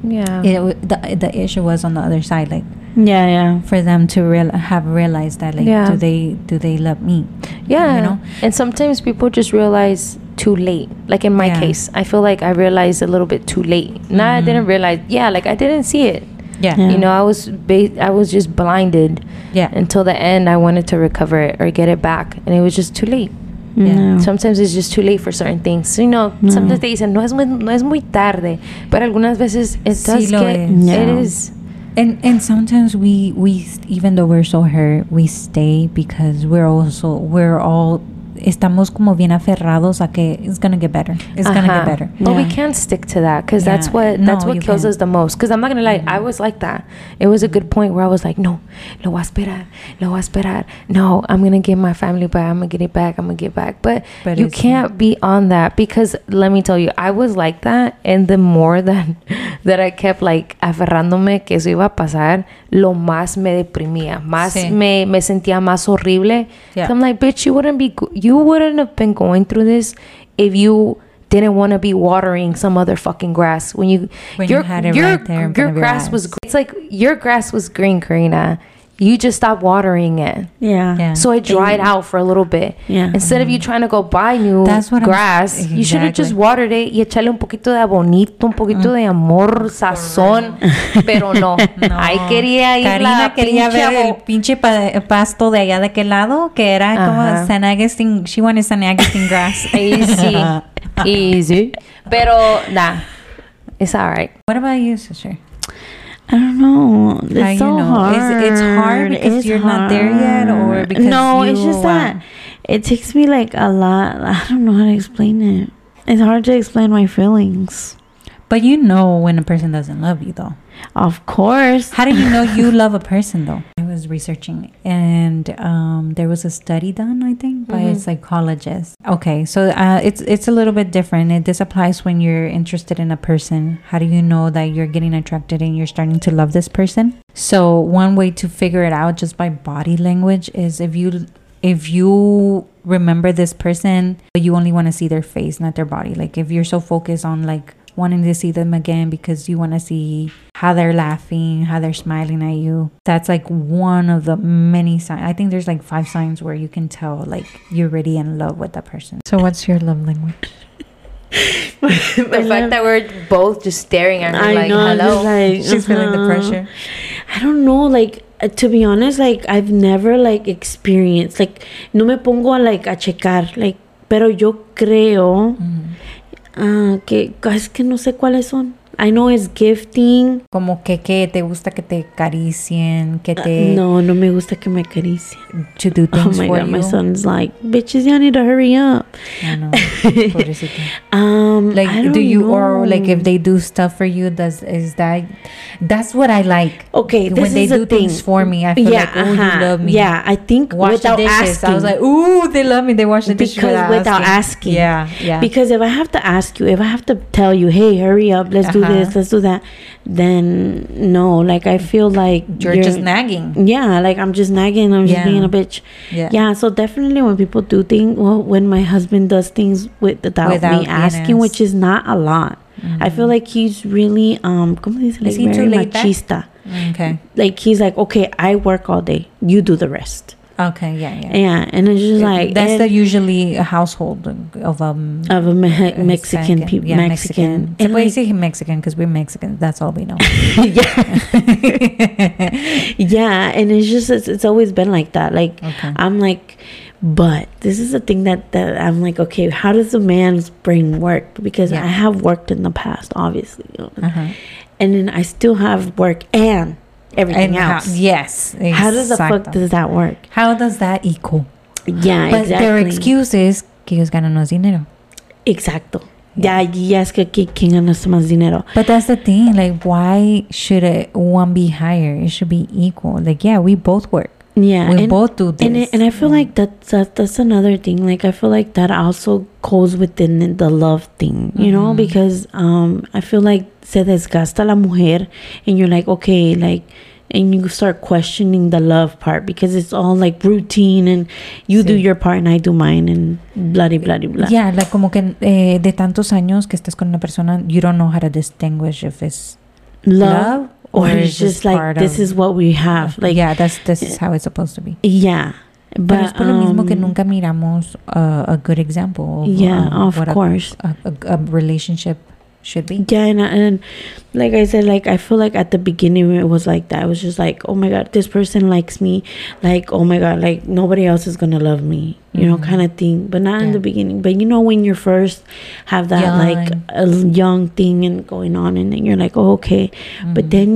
S3: Yeah.
S1: It, the the issue was on the other side, like
S2: Yeah, yeah.
S1: for them to real have realized that like
S3: Yeah.
S1: do they do they love me?
S3: Yeah.
S1: you know?
S3: And sometimes people just realize too late. Like in my
S1: Yeah.
S3: case, I feel like I realized a little bit too late. Now I
S1: mm-hmm.
S3: didn't realize. Yeah, like I didn't see it.
S1: Yeah,
S2: Yeah.
S3: You know, I was ba- I was just blinded
S1: yeah,
S3: until the end. I wanted to recover it or get it back, and it was just too late.
S1: Yeah.
S2: No.
S3: Sometimes it's just too late for certain things. You know,
S2: No.
S3: sometimes they dicen no es muy, no es muy tarde, pero algunas veces it
S1: Sí
S3: does
S1: lo
S3: get
S1: es.
S3: it
S2: Yeah.
S1: And and sometimes we we even though we're so hurt, we stay because we're also we're all estamos como bien aferrados a que it's gonna get better. It's gonna get better.
S3: But we can't stick to that because that's what that's
S1: No,
S3: what
S1: you
S3: kills us the most. Because I'm not gonna lie, I was like that. It was a good point where I was like, no, lo voy a esperar, lo voy a esperar. No, I'm gonna get my family back. I'm gonna get it back. I'm gonna get back. But,
S1: But
S3: you can't be on that because let me tell you, I was like that, and the more that that I kept like aferrándome que eso iba a pasar, lo más me deprimía, más
S1: Sí.
S3: me me sentía más horrible.
S1: Yeah.
S3: I'm like, bitch, you wouldn't be go- you wouldn't have been going through this if you didn't want to be watering some other fucking grass when you
S1: When you
S3: your
S1: had it
S3: your,
S1: right
S3: your
S1: front of your
S3: grass was
S1: eyes.
S3: gr- it's like your grass was green, Karina. You just stopped watering it.
S2: Yeah.
S1: Yeah.
S3: So it dried out for a little bit.
S2: Yeah.
S3: Instead of you trying to go buy new
S1: That's what I'm-
S3: grass, you should have just watered it y echarle un poquito de abonito, un poquito de amor, sazón. Pero no.
S1: No.
S3: Ahí quería ir
S1: Karina
S3: la
S1: quería
S3: pinche
S1: ver el
S3: abo-
S1: pinche pa- pasto de allá de aquel lado que era como. San Agustin. She wanted San Agustin grass.
S3: Easy. Easy. Pero, nah. It's alright.
S1: What about you, sister?
S2: I don't know. It's
S1: How you
S2: so
S1: know?
S2: hard.
S1: Is- it's hard because
S2: It's
S1: you're not there yet, or
S2: hard.
S1: because
S2: no? it's just that
S1: uh,
S2: it takes me like a lot. I don't know how to explain it. It's hard to explain my feelings.
S1: But you know when a person doesn't love you, though.
S2: Of course.
S1: How do you know you love a person, though? I was researching, and um, there was a study done, I think, by a
S3: Mhm.
S1: psychologist. Okay, so uh, it's it's a little bit different. It, this applies when you're interested in a person. How do you know that you're getting attracted and you're starting to love this person? So one way to figure it out just by body language is if you if you remember this person, but you only want to see their face, not their body. Like if you're so focused on like wanting to see them again because you want to see how they're laughing, how they're smiling at you. That's like one of the many signs. I think there's like five signs where you can tell like you're really in love with that person. So what's your love language?
S3: The fact that we're both just staring at her
S2: I
S3: like,
S2: know.
S3: Hello.
S2: like,
S1: She's feeling the
S2: uh-huh.
S1: pressure.
S2: I don't know, like uh, to be honest, like I've never like experienced like no me pongo a like a checar, like pero yo creo
S1: Mm.
S2: ah, que es que no sé cuáles son. I know it's gifting.
S1: Como que, que te gusta que te acaricien, que te
S2: No, no me gusta que me acaricien.
S1: to do
S2: Oh
S1: things
S2: my
S1: for
S2: god,
S1: you.
S2: my son's like, bitches, y'all need to hurry up.
S1: I know.
S2: Um, I
S1: like
S2: don't
S1: do you or like
S2: know.
S1: if they do stuff for you does is that that's what I like.
S2: okay,
S1: when they do
S2: thing.
S1: things for me, I feel
S2: yeah,
S1: like oh
S2: uh-huh.
S1: you love me.
S2: Yeah, I think
S1: Wash
S2: without
S1: the dishes.
S2: asking.
S1: I was like, ooh, they love me. They wash the dishes
S2: because without asking.
S1: Yeah, yeah.
S2: Because if I have to ask you, if I have to tell you, hey, hurry up, let's do
S1: Uh-huh.
S2: This, let's do that, then no, like I feel like
S1: you're, just nagging.
S2: Yeah, like I'm just nagging, I'm just
S1: Yeah.
S2: being a bitch.
S1: Yeah.
S2: Yeah, so definitely when people do things, well, when my husband does things with, without,
S1: Without
S2: me asking, which is not a lot. I feel like he's really, um, ¿cómo dice? Like
S1: Is he too
S2: very
S1: laid back?
S2: machista.
S1: Okay.
S2: Like he's like, okay, I work all day, you do the rest.
S1: Okay, yeah, yeah.
S2: Yeah, and it's just like
S1: that's the usually a household of um
S2: of a Me- Mexican people,
S1: yeah,
S2: Mexican.
S1: Se
S2: And
S1: puede
S2: like,
S1: Mexican because we're Mexican. That's all we know.
S2: yeah, and it's just it's, it's always been like that. Like
S1: Okay.
S2: I'm like, but this is the thing that that I'm like, okay, how does a man's brain work? Because
S1: Yeah.
S2: I have worked in the past, obviously,
S1: Uh-huh.
S2: and then I still have work and everything
S1: And how-
S2: else.
S1: yes.
S2: how does the fuck does that work?
S1: How does that equal?
S2: Yeah,
S1: But
S2: exactly.
S1: their excuse is que ellos ganan más dinero.
S2: Exacto. Ya, ya es que qui- quién gana más dinero.
S1: But that's the thing. Like, why should it, one be higher? It should be equal. Like, yeah, we both work.
S2: Yeah,
S1: we
S2: and,
S1: both do this.
S2: and it, and I feel like that's that, that's another thing. Like I feel like that also goes within the love thing, you know,
S1: Mhm.
S2: because um I feel like se desgasta la mujer, and you're like okay, like. And you start questioning the love part because it's all like routine and you do your part and I do mine and bloody bloody blah blah.
S1: Yeah, like como que eh, de tantos años que estás con una persona, you don't know how to distinguish if it's
S2: love,
S1: love,
S2: or,
S1: or
S2: it's
S1: it's
S2: just like this
S1: of-
S2: is what we have. Like
S1: yeah, that's this is how it's supposed to be.
S2: yeah,
S1: Pero
S2: but
S1: es por lo mismo que
S2: um,
S1: nunca miramos uh, a good example. Of,
S2: Yeah,
S1: um,
S2: of course.
S1: A, a, a relationship should be.
S2: Yeah, and, and like I said, like I feel like at the beginning it was like that. It was just like, oh my god, this person likes me. Like, oh my god, like nobody else is gonna love me, you know,
S1: Mhm.
S2: kind of thing. But not in the beginning. But you know, when you first have that like
S1: Young.
S2: a young thing and going on, and then you're like, oh, okay. But
S1: Mhm.
S2: then,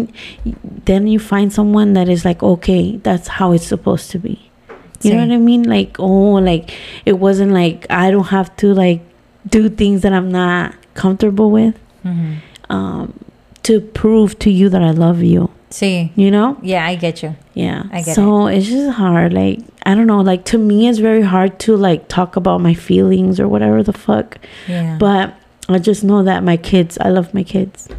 S2: then you find someone that is like, okay, that's how it's supposed to be. You know what I mean? Like, oh, like it wasn't like I don't have to like do things that I'm not comfortable with
S1: Mhm.
S2: um, to prove to you that I love you.
S1: Sí.
S2: You know?
S1: Yeah, I get you.
S2: Yeah.
S1: I get
S2: so it's just hard. Like I don't know. Like to me, it's very hard to like talk about my feelings or whatever the fuck.
S1: Yeah.
S2: But I just know that my kids. I love my kids.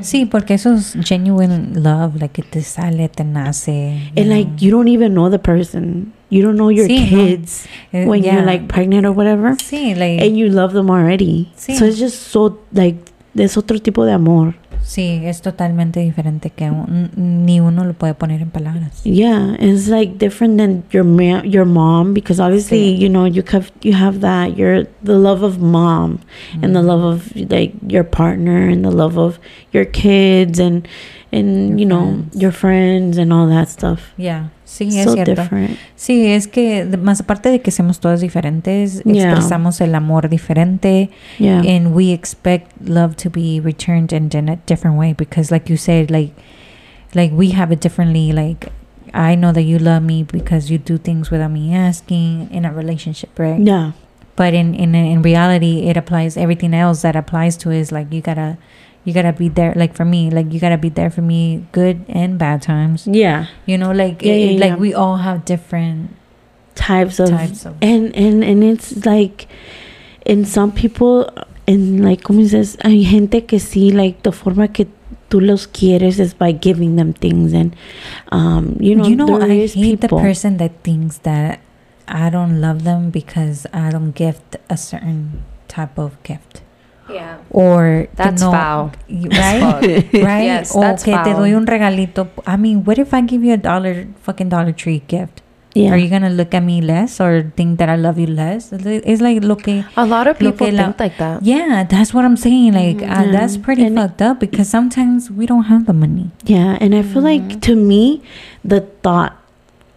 S1: sí, porque eso es genuine love, like que te sale, te nace.
S2: And
S1: know.
S2: like you don't even know the person. You don't know your
S1: Sí,
S2: kids
S1: Eh,
S2: when
S1: yeah.
S2: you're like pregnant or whatever,
S1: Sí, like,
S2: and you love them already.
S1: Sí.
S2: So it's just so like there's otro tipo de amor.
S1: sí, es totalmente diferente que un- ni uno lo puede poner en palabras.
S2: Yeah, it's like different than your ma- your mom because obviously
S1: Sí.
S2: you know you have you have that you're the love of mom and the
S1: Mm.
S2: love of like your partner and the love of your kids and and
S1: Your
S2: you know
S1: friends.
S2: your friends and all that stuff.
S1: Yeah, sí, es
S2: so
S1: cierto.
S2: different.
S1: Sí, es que más aparte de que somos todas diferentes,
S2: Yeah.
S1: expresamos el amor diferente
S2: Yeah.
S1: and we expect love to be returned in, in a different way because like you said like like we have it differently like I know that you love me because you do things without me asking in a relationship, right?
S2: yeah.
S1: But in in in reality, it applies everything else that applies to is like you gotta you gotta be there. Like for me, like you gotta be there for me, good and bad times.
S2: Yeah.
S1: You know, like
S2: Yeah,
S1: it-
S2: yeah,
S1: like
S2: yeah.
S1: we all have different
S2: Types of
S1: types of
S2: and and and it's like in some people and like como dices hay gente que sí like the forma que tú los quieres is by giving them things and um you know
S1: you know, I hate the person that thinks that I don't love them because I don't gift a certain type of gift.
S3: Yeah.
S1: Or
S3: That's
S1: no,
S3: foul.
S1: right? right?
S3: Yes,
S1: o
S3: that's
S1: que te
S3: foul.
S1: doy un regalito. I mean, what if I give you a dollar fucking Dollar Tree gift?
S2: yeah
S1: Are you gonna look at me less or think that I love you less? It's like looking.
S3: A lot of people
S1: que la-
S3: think like that.
S1: yeah, that's what I'm saying. Like
S3: Mhm.
S1: uh, that's pretty
S2: And-
S1: fucked up because sometimes we don't have the money.
S2: yeah and i feel like to me the thought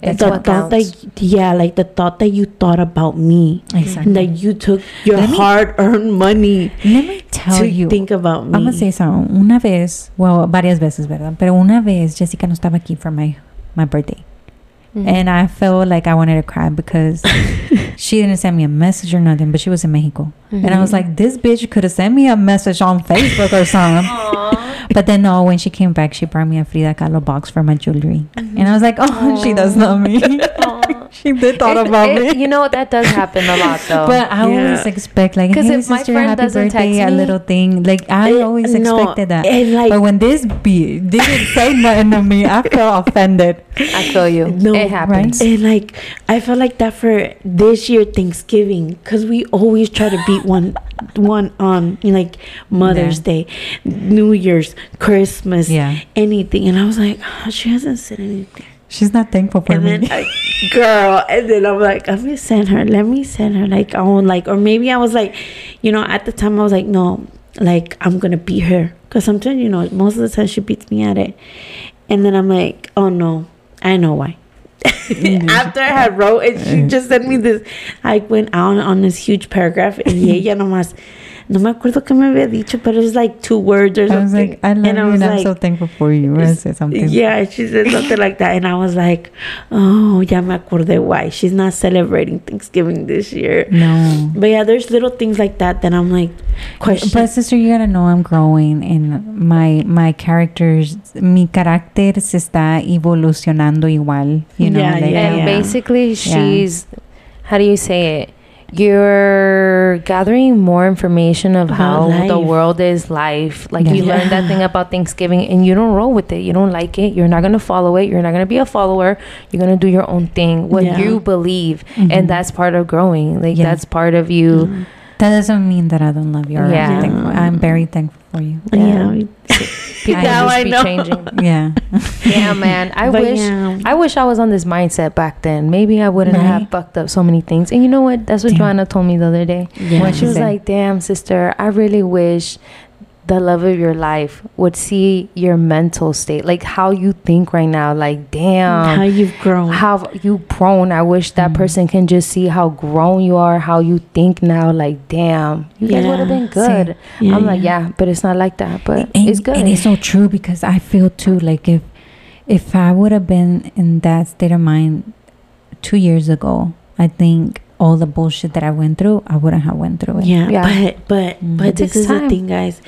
S3: It's
S2: the thought
S3: counts.
S2: that yeah like the thought that you thought about me
S1: Exactly.
S2: and that you took your
S1: Let
S2: hard-earned money
S1: Let me tell
S2: to
S1: you.
S2: think about me
S1: I'm gonna say something. Una vez, well, varias veces, ¿verdad? Pero una vez Jessica no estaba aquí for my my birthday.
S3: Mhm.
S1: And I felt like I wanted to cry because she didn't send me a message or nothing, but she was in Mexico. And I was like, this bitch could have sent me a message on Facebook or something. But then, no, when she came back, she brought me a Frida Kahlo box for my jewelry. And I was like, oh, she does love me. Oh. she did thought
S3: It-
S1: about
S3: it-
S1: me.
S3: You know that does happen a lot though.
S1: But I
S2: Yeah.
S1: always expect, like, hey,
S3: if my
S1: sister,
S3: friend
S1: happy
S3: doesn't
S1: birthday,
S3: text
S1: a
S3: me-
S1: little thing. Like, I
S2: Eh,
S1: always
S2: no,
S1: expected that.
S2: and like
S1: but when this be didn't say nothing to me, I felt offended.
S3: I feel you.
S2: No,
S3: it happens.
S2: And like, I felt like that for this year Thanksgiving because we always try to beat one, one on you know, like Mother's
S1: Yeah.
S2: Day, New Year's, Christmas,
S1: Yeah.
S2: anything. And I was like, "Ah, she hasn't said anything.
S1: She's not thankful for
S2: and
S1: me.
S2: then, I, girl, and then I'm like, I'm gonna send her. Let me send her. Like, oh, like, or maybe I was like, you know, at the time I was like, no, like I'm gonna beat her because sometimes, you know, most of the time she beats me at it, and then I'm like, oh no, I know why. Mm-hmm. After I had wrote and she just sent me this, I went out on this huge paragraph and y ella nomás. No me acuerdo qué me había dicho, but it was like two words or
S1: I
S2: something.
S1: was like, I love
S2: and
S1: you,
S2: I was
S1: and I'm so thankful for you. I said something.
S2: yeah, she said something like that, and I was like, "Oh, ya me acordé why she's not celebrating Thanksgiving this year."
S1: No.
S2: But yeah, there's little things like that that I'm like, question.
S1: But sister, you gotta know I'm growing and my my characters, mi carácter se está evolucionando igual. You know,
S2: Yeah,
S1: like,
S2: yeah,
S3: and
S2: yeah.
S3: basically she's how do you say it you're gathering more information of
S2: About
S3: how the world is life like
S1: Yeah.
S3: you learn that thing about thanksgiving and you don't roll with it you don't like it you're not going to follow it you're not going to be a follower you're going to do your own thing what
S2: Yeah.
S3: you believe
S1: Mhm.
S3: and that's part of growing like
S1: Yeah.
S3: that's part of you
S2: Mhm.
S1: That doesn't mean that I don't love you. or
S3: Yeah.
S1: I'm. I'm very thankful for you.
S2: yeah,
S3: Yeah. people
S2: Now
S3: just
S2: I
S3: be
S2: know.
S3: changing
S1: Yeah.
S3: yeah man i
S2: But
S3: wish
S2: yeah.
S3: I wish I was on this mindset back then. Maybe I wouldn't
S1: Right.
S3: have fucked up so many things. And you know what? That's what
S1: Damn.
S3: Joanna told me the other day.
S2: Yeah.
S1: What'd
S3: She was like, "Damn, sister, I really wish the love of your life would see your mental state, like how you think right now. Like, damn,
S2: how you've grown.
S3: how you've grown. I wish that
S1: Mm.
S3: person can just see how grown you are, how you think now. Like, damn, you guys would have been good.
S2: Yeah,
S3: I'm like,
S2: yeah.
S3: yeah, but it's not like that. But
S1: and,
S3: it's good.
S1: and it's so true because I feel too like if if I would have been in that state of mind two years ago, I think all the bullshit that I went through, I wouldn't have went through it.
S2: yeah,
S3: Yeah.
S2: but but but
S3: It
S2: this
S3: takes
S2: is the
S3: time.
S2: thing, guys.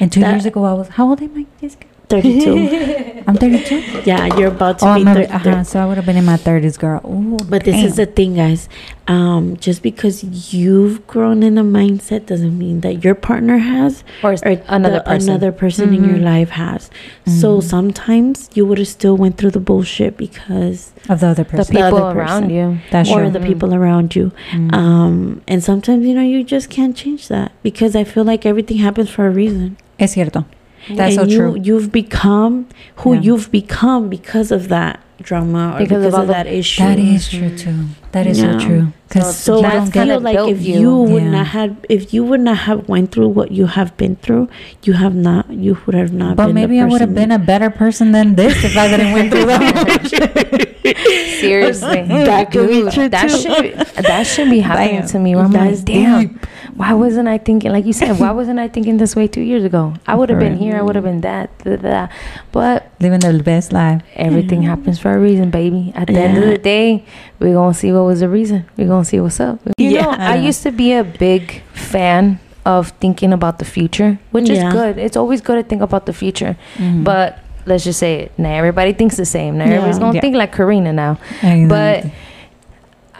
S1: And two
S2: That-
S1: years ago, I was how old am I? Jessica?
S2: Thirty-two.
S1: I'm 32.
S2: yeah, you're about to
S1: Oh,
S2: be
S1: I'm
S2: 30.
S1: uh-huh, so I would have been in my 30s, girl. Ooh,
S2: But this is the thing, guys. Um, just because you've grown in a mindset doesn't mean that your partner has
S3: or,
S2: or
S3: another
S2: the-
S3: person.
S2: another person in your
S1: Mhm.
S2: life has. So
S1: Mhm.
S2: sometimes you would have still went through the bullshit because
S1: of the other person,
S3: the
S1: person.
S3: people
S2: other
S3: around you.
S1: That's
S2: or
S1: true.
S2: the people around you.
S1: Mm.
S2: Um, and sometimes you know you just can't change that because I feel like everything happens for a reason.
S1: es cierto. That's
S2: and
S1: so
S2: you,
S1: true.
S2: You've become who
S1: Yeah.
S2: you've become because of that drama or
S3: Because
S2: because,
S3: of
S2: of, that issue.
S1: That is true mm-hmm. too. That is
S2: Yeah.
S1: so true. Because
S3: So
S2: So I feel like if
S3: you.
S2: you, would
S1: Yeah.
S2: not have, if you would not have went through what you have been through, you have not, you would have not.
S1: but
S2: been the
S1: maybe I would have been a better person than this if I didn't went through that.
S3: Seriously,
S2: That could be true,
S3: that
S2: too.
S3: should that should be happening
S1: Damn.
S3: to me. Where I'm
S2: That's
S3: like, damn, why wasn't I thinking like you said? Why wasn't I thinking this way two years ago? I would have been here. I would have been that. Da, da, da. But
S1: Living the best life.
S3: everything
S2: Yeah.
S3: happens for a reason, baby. At the end of the day, we're gonna see what was the reason. We're gonna see what's up. You
S2: Yeah.
S3: know, I used to be a big fan of thinking about the future, which
S2: Yeah.
S3: is good. It's always good to think about the future.
S1: Mhm.
S3: But let's just say it. Now everybody thinks the same. Now
S2: Yeah.
S3: everybody's gonna
S1: Yeah.
S3: think like Karina now.
S1: Exactly.
S3: But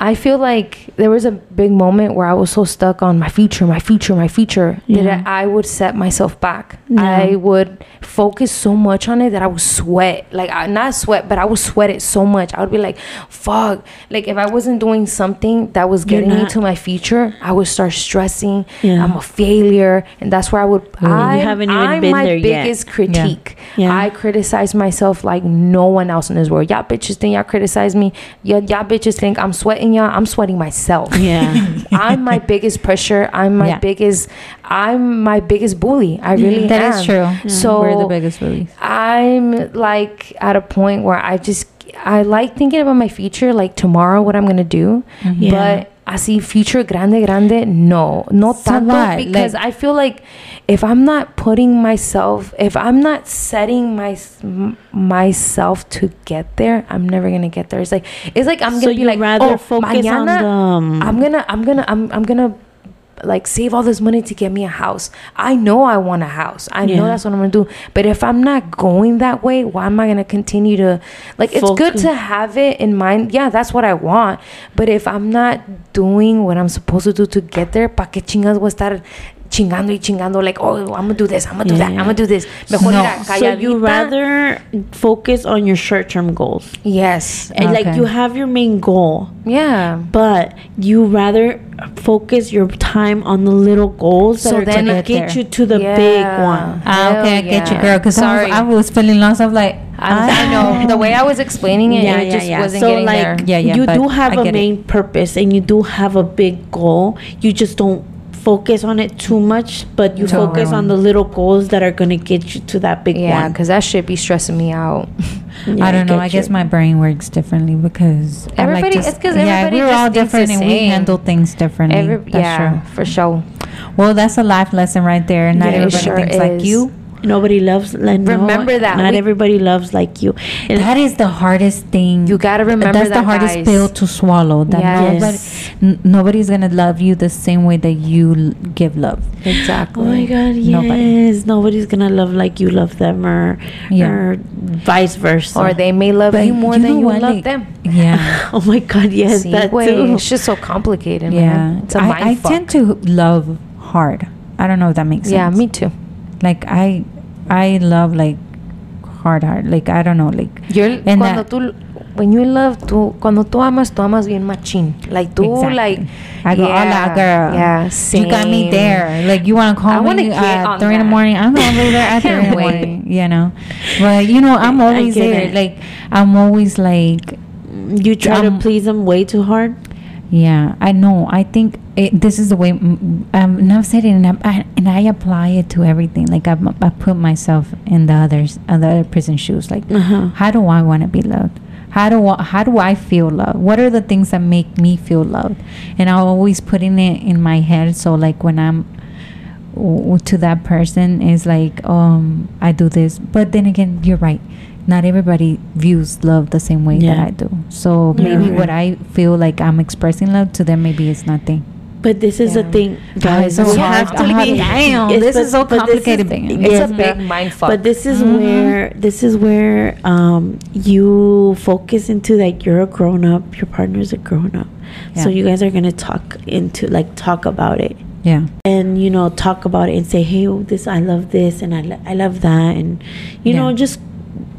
S3: I feel like there was a big moment where I was so stuck on my future, my future, my future
S2: Yeah.
S3: that I, I would set myself back.
S2: Yeah.
S3: I would focus so much on it that I would sweat. Like I, not sweat, but I would sweat it so much. I would be like, "Fuck!" Like if I wasn't doing something that was getting me to my future, I would start stressing.
S2: Yeah.
S3: I'm a failure, and that's where I would.
S2: you
S3: I,
S2: haven't even
S3: I'm
S2: been
S3: my
S2: there yet.
S3: biggest critique.
S2: Yeah.
S3: I criticize myself like no one else in this world. Y'all bitches think y'all criticize me. Y'all, y'all bitches think I'm sweating y'all. I'm sweating myself.
S2: Yeah.
S3: I'm my biggest pressure. I'm my
S1: Yeah.
S3: biggest. I'm my biggest bully. I really
S1: That
S3: am.
S1: is true.
S3: So
S1: we're the biggest bullies.
S3: I'm like at a point where I just I like thinking about my future, like tomorrow, what I'm gonna do.
S1: Mm-hmm.
S2: Yeah.
S3: But así future grande grande, no, no
S1: So
S3: tanto
S1: what?
S3: because
S1: Like-
S3: I feel like if I'm not putting myself, if I'm not setting my myself to get there, I'm never gonna get there. It's like it's like I'm gonna be like,
S2: rather
S3: oh,
S2: focus
S3: mañana,
S2: on the.
S3: Um, I'm gonna, I'm gonna, I'm, I'm gonna like save all this money to get me a house. I know I want a house. I know that's what I'm gonna do. But if I'm not going that way, why am I gonna continue to like it's good to have it in mind. Yeah, that's what I want. But if I'm not doing what I'm supposed to do to get there, pa que chingas voy a estar chingando y chingando like, oh, I'm gonna do this, I'm gonna do
S2: Yeah,
S3: that,
S2: yeah.
S3: I'm gonna do this. Mejor
S1: No.
S3: ir a
S2: so you rather focus on your short-term goals,
S3: Yes.
S2: and like you have your main goal,
S3: Yeah.
S2: but you rather focus your time on the little goals
S3: So
S2: are
S3: then
S2: gonna
S1: it
S2: get
S1: there.
S2: you to the big one.
S1: Ah, okay, I get you, girl. Because
S3: Sorry.
S1: I, was- I was feeling lost of like,
S3: I, I know the way I was explaining it, it just wasn't
S2: So
S3: getting
S2: like,
S3: there.
S1: Yeah, yeah,
S2: you do have
S1: I
S2: a
S1: get it.
S2: main purpose and you do have a big goal. You just don't focus on it too much, but you
S1: No.
S2: focus on the little goals that are gonna get you to that big
S3: Yeah,
S2: one.
S3: because that shit be stressing me out.
S2: Yeah,
S1: I don't know.
S2: get
S1: I guess my brain works differently because I like
S3: Everybody-
S1: to-
S3: it's 'cause
S1: yeah,
S3: everybody
S1: we're
S3: just
S1: all different and we handle things differently.
S3: Every,
S1: That's
S3: yeah,
S1: true.
S3: for sure.
S1: Well, that's a life lesson right there. Not
S3: Yeah,
S1: everybody
S3: sure
S1: thinks like you.
S2: Nobody loves like no,
S3: Remember that.
S2: Not
S3: We-
S2: everybody loves like you. And
S1: That is the hardest thing.
S3: You gotta remember
S1: That's the hardest
S3: guys.
S1: pill to swallow. That
S3: Yes.
S1: nobody, n- nobody's gonna love you the same way that you l- give love.
S3: Exactly.
S2: Oh my god, yes.
S1: Nobody.
S2: Nobody's gonna love like you love them or
S1: Yeah.
S2: or vice versa.
S3: Or they may love
S1: But
S3: you more
S1: you
S3: than you
S1: what,
S3: love
S1: like-
S3: them.
S1: Yeah.
S2: Oh my god, yes,
S3: See,
S2: that
S3: wait,
S2: too.
S3: It's just so complicated,
S1: yeah.
S3: man. It's a
S1: I,
S3: mind
S1: I tend to love hard. I don't know if that makes
S3: Yeah,
S1: sense. Yeah.
S3: Me too.
S1: Like I, I love like hard, hard. Like I don't know, like
S3: You're
S1: And
S3: cuando
S1: that-
S3: tú when you love tú cuando tú amas tú amas bien machín. Like tú
S1: Exactly.
S3: like
S1: I go,
S3: yeah,
S1: hola, girl.
S3: Yeah,
S1: You got me there. Like you want to call
S3: I
S1: me at three in the morning. I'm gonna be there at three in the morning. You know, but you know, I'm always there.
S2: it.
S1: Like I'm always like,
S2: you try
S1: Um,
S2: to please them way too hard.
S1: yeah. I know. I think it, this is the way. Um, and I've said it, and I, and I apply it to everything. Like I, I put myself in the others, uh, the other person's shoes. Like,
S2: Uh-huh.
S1: how do I want to be loved? How do I, how do I feel loved? What are the things that make me feel loved? And I'm always putting it in my head. So like when I'm to that person is like um I do this. But then again, you're right. Not everybody views love the same way that I do. So maybe what. I feel like I'm expressing love to them, maybe it's nothing.
S2: But this is
S3: Yeah.
S2: thing, guys.
S1: so
S2: we have to be.
S1: damn,
S2: Yes,
S1: this is so
S2: but this
S1: complicated, man.
S3: It's
S2: yes,
S3: a big
S2: but-
S3: mind fuck.
S2: But this is
S1: Mhm.
S2: where this is where um you focus into like you're a grown up, your partner's a grown up, so you guys are gonna talk into like talk about it
S1: Yeah.
S2: and you know talk about it and say hey oh, this i love this and i, lo- I love that and you know just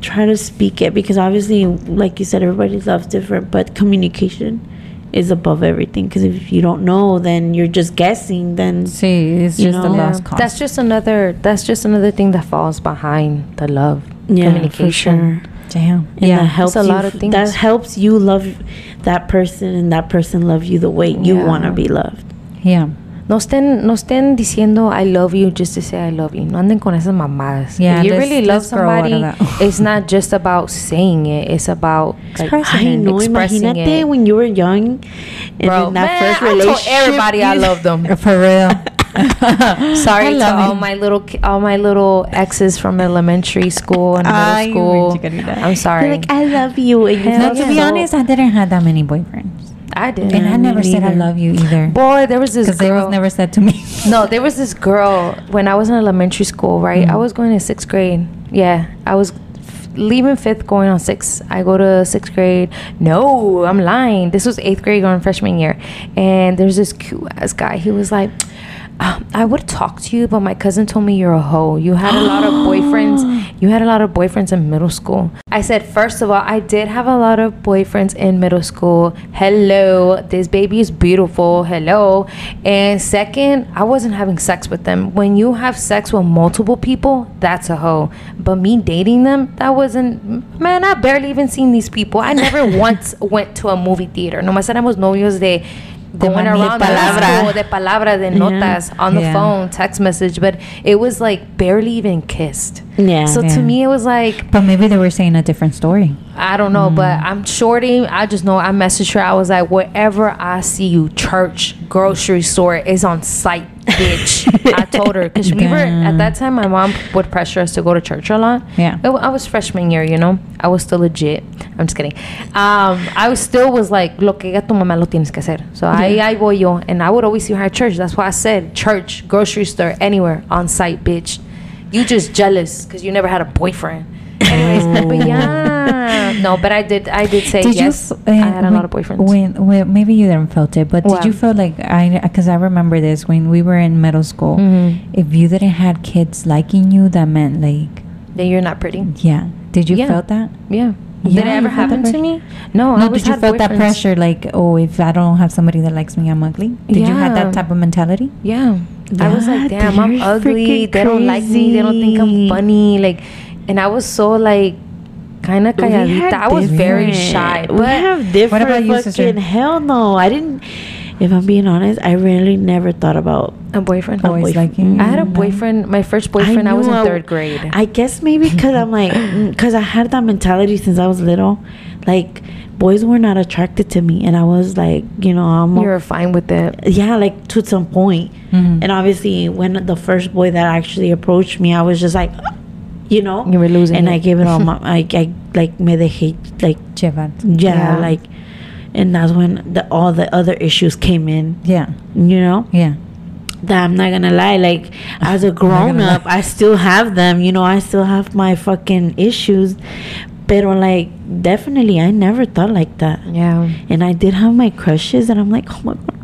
S2: try to speak it because obviously like you said everybody loves different but communication is above everything because if you don't know then you're just guessing then
S1: See, it's
S2: You
S1: just a
S2: know?
S1: lost
S3: Yeah.
S1: cause.
S3: That's just another that's just another thing that falls behind the love.
S2: yeah for
S3: communication.
S2: sure
S1: damn.
S2: and
S3: Yeah,
S2: that helps
S3: a lot of things.
S2: that helps you love that person and that person love you the way you
S3: Yeah.
S2: want to be loved
S1: Yeah.
S3: No estén, no estén diciendo I love you just to say I love you. No anden con esas mamadas.
S1: Yeah,
S3: if you really love
S1: let's grow out of
S3: somebody, it's not just about saying it. It's about like,
S1: Expressing
S2: I
S1: it.
S2: know,
S3: expressing
S2: imagínate
S3: it.
S2: when you were young and
S3: Bro,
S2: in that
S3: man,
S2: first
S3: I told everybody I love them.
S1: For real.
S3: Sorry to
S1: love
S3: all my little all my little exes from elementary school and middle school.
S1: you gotta do that.
S3: I'm sorry.
S2: You're like, I love you. And you
S3: Hell
S1: No, to be
S2: so-
S1: honest, I didn't have that many boyfriends.
S3: I did.
S1: And I never said I love you either.
S3: Boy, there was this girl
S1: Because they
S3: girl.
S1: was never said to me.
S3: no, there was this girl when I was in elementary school, right? I
S1: Mhm.
S3: was going to sixth grade. Yeah, I was leaving fifth, going on sixth. I go to sixth grade. No, I'm lying. This was eighth grade, going freshman year. And there's this cute ass guy. He was like, um, I would talk to you, but my cousin told me you're a hoe. You had a lot of boyfriends. You had a lot of boyfriends in middle school. I said, first of all, I did have a lot of boyfriends in middle school. Hello, this baby is beautiful. Hello. And second, I wasn't having sex with them. When you have sex with multiple people, that's a hoe. But me dating them, that wasn't, man, I barely even seen these people. I never once went to a movie theater. Nomás éramos novios De going around
S1: palabra.
S3: school, de palabra, de
S2: Yeah.
S3: notas on the
S1: Yeah.
S3: phone, text message, but it was like barely even kissed.
S2: Yeah.
S3: So
S1: Yeah.
S3: to me, it was like
S1: But maybe they were saying a different story.
S3: I don't know, but I'm shorty. I just know I messaged her. I was like, wherever I see you, church, grocery store is on site, bitch. I told her because we were at that time. My mom would pressure us to go to church a lot.
S1: Yeah.
S3: It I was freshman year, you know. I was still legit. I'm just kidding. Um, I was still was like, lo que haga tu mamá lo tienes que hacer. So ahí,
S2: Yeah.
S3: ahí voy yo, and I would always see her at church. That's why I said church, grocery store, anywhere on site, bitch. You just jealous because you never had a boyfriend. Anyways, but yeah, no, but I did. I did say yes.
S1: f-
S3: I
S1: uh,
S3: had a
S1: when-
S3: lot of boyfriends.
S1: When, when maybe you didn't felt it, but did you feel like I? Because I remember this when we were in middle school.
S3: Mhm.
S1: If you didn't had kids liking you, that meant like
S3: Then you're not pretty.
S1: yeah. Did you
S3: Yeah.
S1: felt that?
S3: Yeah. Did it ever happen to me? No.
S1: No, did you feel that pressure? Like, oh, if I don't have somebody that likes me, I'm ugly. Did you have that type of mentality?
S3: Yeah. I was like, damn, I'm ugly. They don't like me. They don't think I'm funny. Like, and I was so like, kind of
S2: We had
S3: calladita. I was very
S2: different-
S3: shy.
S2: We have different.
S1: What about you,
S2: fucking
S1: sister?
S2: hell no. I didn't. If I'm being honest, I really never thought about.
S3: a boyfriend.
S1: Boys
S2: boyfriend.
S1: liking.
S3: I had a boyfriend. My first boyfriend. I, was in
S2: I-
S3: third grade.
S2: I guess maybe because I'm like, because I had that mentality since I was little. Like, boys were not attracted to me, and I was like, you know, I'm.
S3: you were fine with it.
S2: yeah, like to some point.
S1: Mhm.
S2: And obviously, when the first boy that actually approached me, I was just like, you know,
S3: You were losing
S2: and
S3: it.
S2: I gave it all my, I, I like made the hate, like,
S1: Llevar.
S2: yeah,
S3: Yeah.
S2: like, and that's when the all the other issues came in.
S1: Yeah.
S2: You know,
S1: Yeah.
S2: that I'm not gonna lie, like as a grown up,
S1: lie.
S2: I still have them. You know, I still have my fucking issues. But like, definitely, I never thought like that.
S3: Yeah.
S2: And I did have my crushes, and I'm like, oh my god.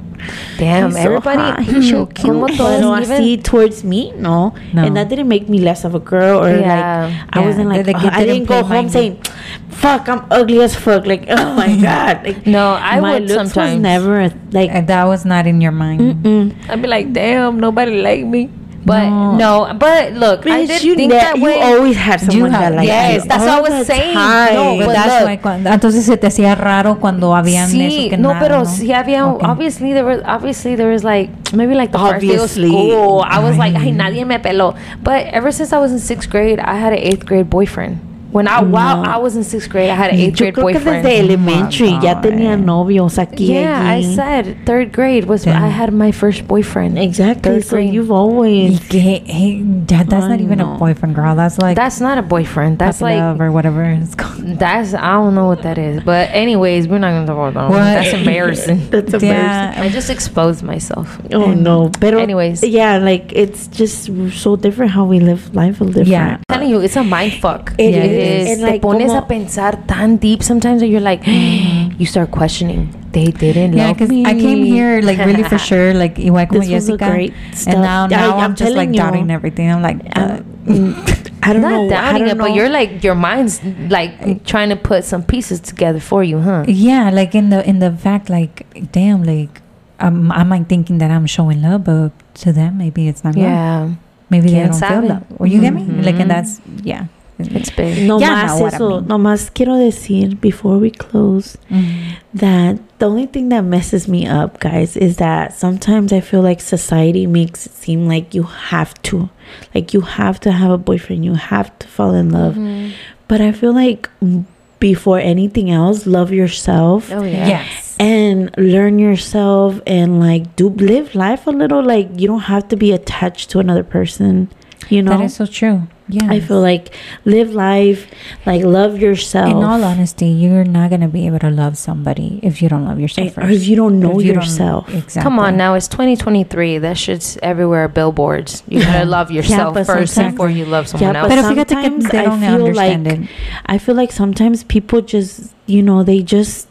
S3: Damn.
S2: He's so
S3: everybody.
S2: hot, he's so cute.
S3: como
S2: But
S3: todos
S2: no, I
S3: even-
S2: see towards me, no.
S1: No.
S2: And that didn't make me less of a girl or
S3: Yeah.
S2: like I
S1: Yeah,
S2: wasn't like,
S1: like,
S2: "Oh," I
S1: didn't
S2: go home saying, "Fuck, I'm ugly as fuck." Like, oh my god. Like,
S3: No, I
S2: my
S3: would
S2: looks was
S3: sometimes.
S2: never like.
S1: And that was not in your mind.
S2: Mm-mm.
S3: I'd be like, damn, nobody like me. But
S1: No.
S3: no, but look, I
S2: Bitch,
S3: did
S2: you
S3: think
S2: ne-
S3: that
S2: you always had someone
S1: have-
S2: that like
S3: yes,
S2: you
S3: that's
S2: all
S3: what I was
S2: the
S3: saying.
S2: time.
S3: No,
S1: But
S3: But
S1: that's
S3: look-
S1: why cuando, entonces se te hacía raro cuando habían
S3: Sí,
S1: eso que
S3: no,
S1: nada,
S3: pero
S1: ¿no?
S3: sí había,
S1: Okay.
S3: obviously there was, obviously there was like, maybe like the first day of
S2: Obviously.
S3: school, I was like,
S1: Ay.
S3: ay, nadie me peló. But ever since I was in sixth grade, I had an eighth grade boyfriend. When I, while I was in sixth grade, I had an eighth
S2: Yo
S3: grade
S2: creo que
S3: boyfriend.
S2: desde elementary ya oh
S1: God.
S2: tenía novios aquí.
S3: yeah, I said third grade was
S1: Damn.
S3: I had my first boyfriend.
S2: Exactly.
S3: Third
S2: So
S3: grade.
S2: you've
S1: Y
S2: always.
S1: que, hey, that, that's
S2: I
S1: not even
S2: know.
S1: a boyfriend, girl. That's like
S3: That's not a boyfriend. That's like
S1: love or whatever it's called.
S3: That's I don't know what that is. But anyways, we're not gonna talk about that.
S1: What?
S3: That's embarrassing.
S2: That's embarrassing.
S1: Yeah.
S3: I just exposed myself.
S2: Oh no. Pero
S3: Anyways.
S2: yeah, like it's just so different how we live life a different.
S1: Yeah.
S3: I'm telling you, it's a mind fuck.
S2: It
S1: Yeah,
S3: it
S1: is.
S2: And
S3: Te
S2: like,
S3: pones
S2: como-
S3: a pensar tan deep sometimes that you're like, mm-hmm. you start questioning. They didn't
S1: Yeah,
S3: love
S1: because
S3: me.
S1: I came here like really for sure, like igual como
S2: This was a
S1: Jessica,
S2: great
S1: and now
S2: I-
S1: now
S2: I'm
S1: I'm, just like
S2: you.
S1: doubting everything. I'm like, uh,
S2: I don't
S3: Not
S2: know. I
S3: doubting
S2: don't
S3: it, but you're like your mind's like mm. trying to put some pieces together for you, huh?
S1: yeah, like in the in the fact, like damn, like I'm I might thinking that I'm showing love, but to them maybe it's not love.
S3: Yeah,
S1: Maybe they don't feel love. Or you get me? Like, and mm-hmm. that's yeah.
S3: It's big.
S2: No
S1: Yeah,
S2: más
S1: know what I
S2: eso.
S1: mean.
S2: No más quiero decir before we close
S1: Mhm.
S2: that the only thing that messes me up, guys, is that sometimes I feel like society makes it seem like you have to, like you have to have a boyfriend, you have to fall in love.
S3: Mhm.
S2: But I feel like mm, before anything else, love yourself
S3: Oh yeah.
S1: Yes.
S2: and learn yourself and like do live life a little. Like you don't have to be attached to another person. You know,
S1: That is so true. Yeah.
S2: I feel like live life, like love yourself.
S1: in all honesty, you're not gonna be able to love somebody if you don't love yourself
S2: And-
S1: first.
S2: or if you don't know
S1: If you don't-
S2: yourself.
S1: exactly.
S3: Come on now, it's 2023. That shit's everywhere. Billboards. You gotta love yourself
S2: but
S3: first
S2: sometimes-
S3: before you love someone
S2: Yeah,
S3: else.
S2: but
S1: Pero fíjate que
S2: sometimes
S1: they
S2: I
S1: don't
S2: feel
S1: understand
S2: like
S1: it.
S2: I feel like sometimes people just, you know, they just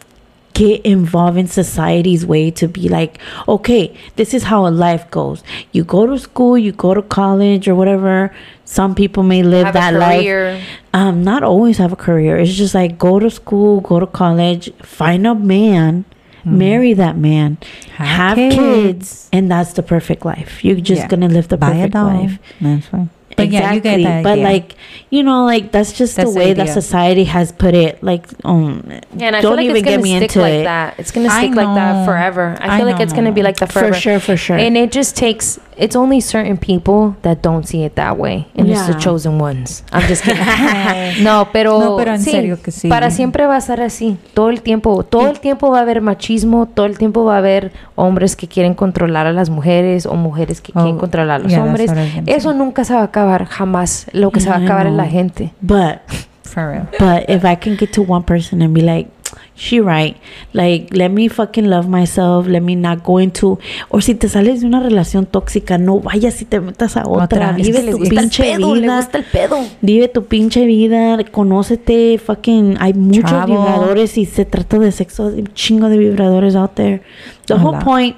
S2: get involved in society's way to be like, okay, this is how a life goes. You go to school, you go to college or whatever. Some people may live
S3: Have
S2: that
S3: a
S2: life. Um, not always have a career. It's just like go to school, go to college, find a man,
S1: Mm-hmm.
S2: marry that man,
S1: Have
S2: have,
S1: kids.
S2: kids. and that's the perfect life. You're just
S1: Yeah.
S2: gonna live the
S1: Buy a
S2: perfect life.
S1: That's fine. But yeah, you get that
S2: But
S1: idea.
S2: like, you know, like that's just
S1: That's
S2: the
S1: the
S2: way that society has put it. Like, um,
S3: Yeah, and I
S2: don't
S3: feel like
S2: even
S3: it's
S2: get me
S3: stick
S2: into
S3: like
S2: it.
S3: that. It's gonna stick like that forever. I
S1: I
S3: feel like it's gonna be like that forever.
S2: For sure, for sure.
S3: And it just takes. It's only certain people that don't see it that way, and it's the
S2: Yeah.
S3: chosen ones. I'm just kidding. no, pero
S1: No, pero en
S3: sí,
S1: serio que sí.
S3: Para siempre va a ser así. Todo el tiempo, todo el tiempo va a haber machismo. Todo el tiempo va a haber hombres que quieren controlar a las mujeres o mujeres que quieren
S1: Oh,
S3: controlar a los
S1: yeah,
S3: hombres. Eso nunca se va a acabar jamás. Lo que se va a acabar es la gente.
S2: but
S1: For real.
S2: but if I can get to one person and be like, she right, like let me fucking love myself, let me not go into, or si te sales de una relación tóxica, no vayas y te metas a otra,
S1: Otra. Es
S2: vive
S1: que
S2: tu
S1: gusta el
S2: pinche
S3: pedo, le
S2: vida.
S3: gusta el pedo.
S2: Vive tu pinche vida, conócete, fucking, hay muchos
S1: Travel.
S2: vibradores y se trata de sexo, hay un chingo de vibradores out there. The whole
S1: Hola.
S2: point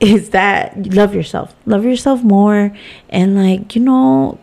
S2: is that you love yourself love yourself more and like you know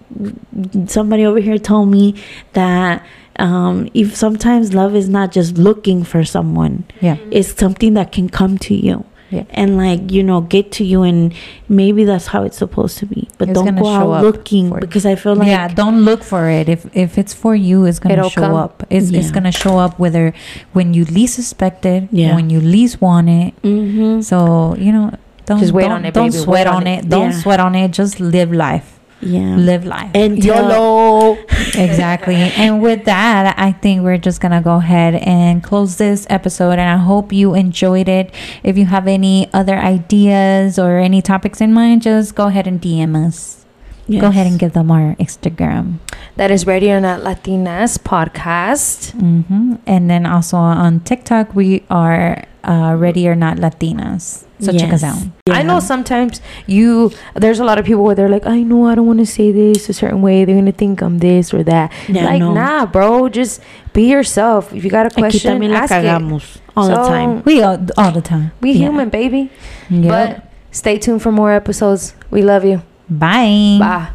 S2: somebody over here told me that um if sometimes love is not just looking for someone
S1: Yeah.
S2: it's something that can come to you
S1: Yeah.
S2: and like you know get to you and maybe that's how it's supposed to be but
S1: It's
S2: don't go
S1: show
S2: out looking because i feel like
S1: yeah, don't look for it. If if it's for you, it's gonna show
S3: come.
S1: up. It's it's gonna show up whether when you least suspect it,
S2: Yeah.
S1: when you least want it.
S2: mm-hmm.
S1: So you know, don't
S3: Just wait
S1: don't,
S3: on it,
S1: Don't
S3: baby.
S1: sweat
S3: on
S1: on
S3: it.
S1: it. Don't
S2: Yeah.
S1: sweat on it. Just live life.
S2: yeah
S1: Live life.
S2: and
S3: YOLO.
S1: Exactly. and with that, I think we're just gonna go ahead and close this episode. And I hope you enjoyed it. If you have any other ideas or any topics in mind, just go ahead and DM us. Go ahead and give them our Instagram.
S3: That is Ready or Not Latinas podcast.
S1: hmm And then also on TikTok, we are uh, Ready or Not Latinas. So check us
S2: Yes.
S1: out.
S3: I know sometimes you there's a lot of people where they're like, I know I don't want to say this a certain way. They're gonna think I'm this or that.
S2: Yeah,
S3: like,
S2: no.
S3: nah, bro. Just be yourself. If you got a
S2: Aquí
S3: question,
S2: también la
S3: ask it.
S2: cagamos all the
S3: So,
S2: time.
S1: We all, all the time.
S3: We
S2: Yeah.
S3: human, baby.
S1: Yep.
S3: But stay tuned for more episodes. We love you.
S1: Bye.
S3: Bye.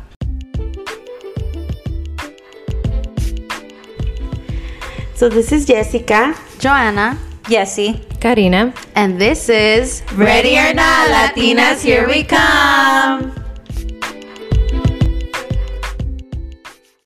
S2: So this is Jessica.
S4: Joanna,
S1: Yesy.
S3: Karina.
S4: and this is
S1: Ready or Not, Latinas, here we come.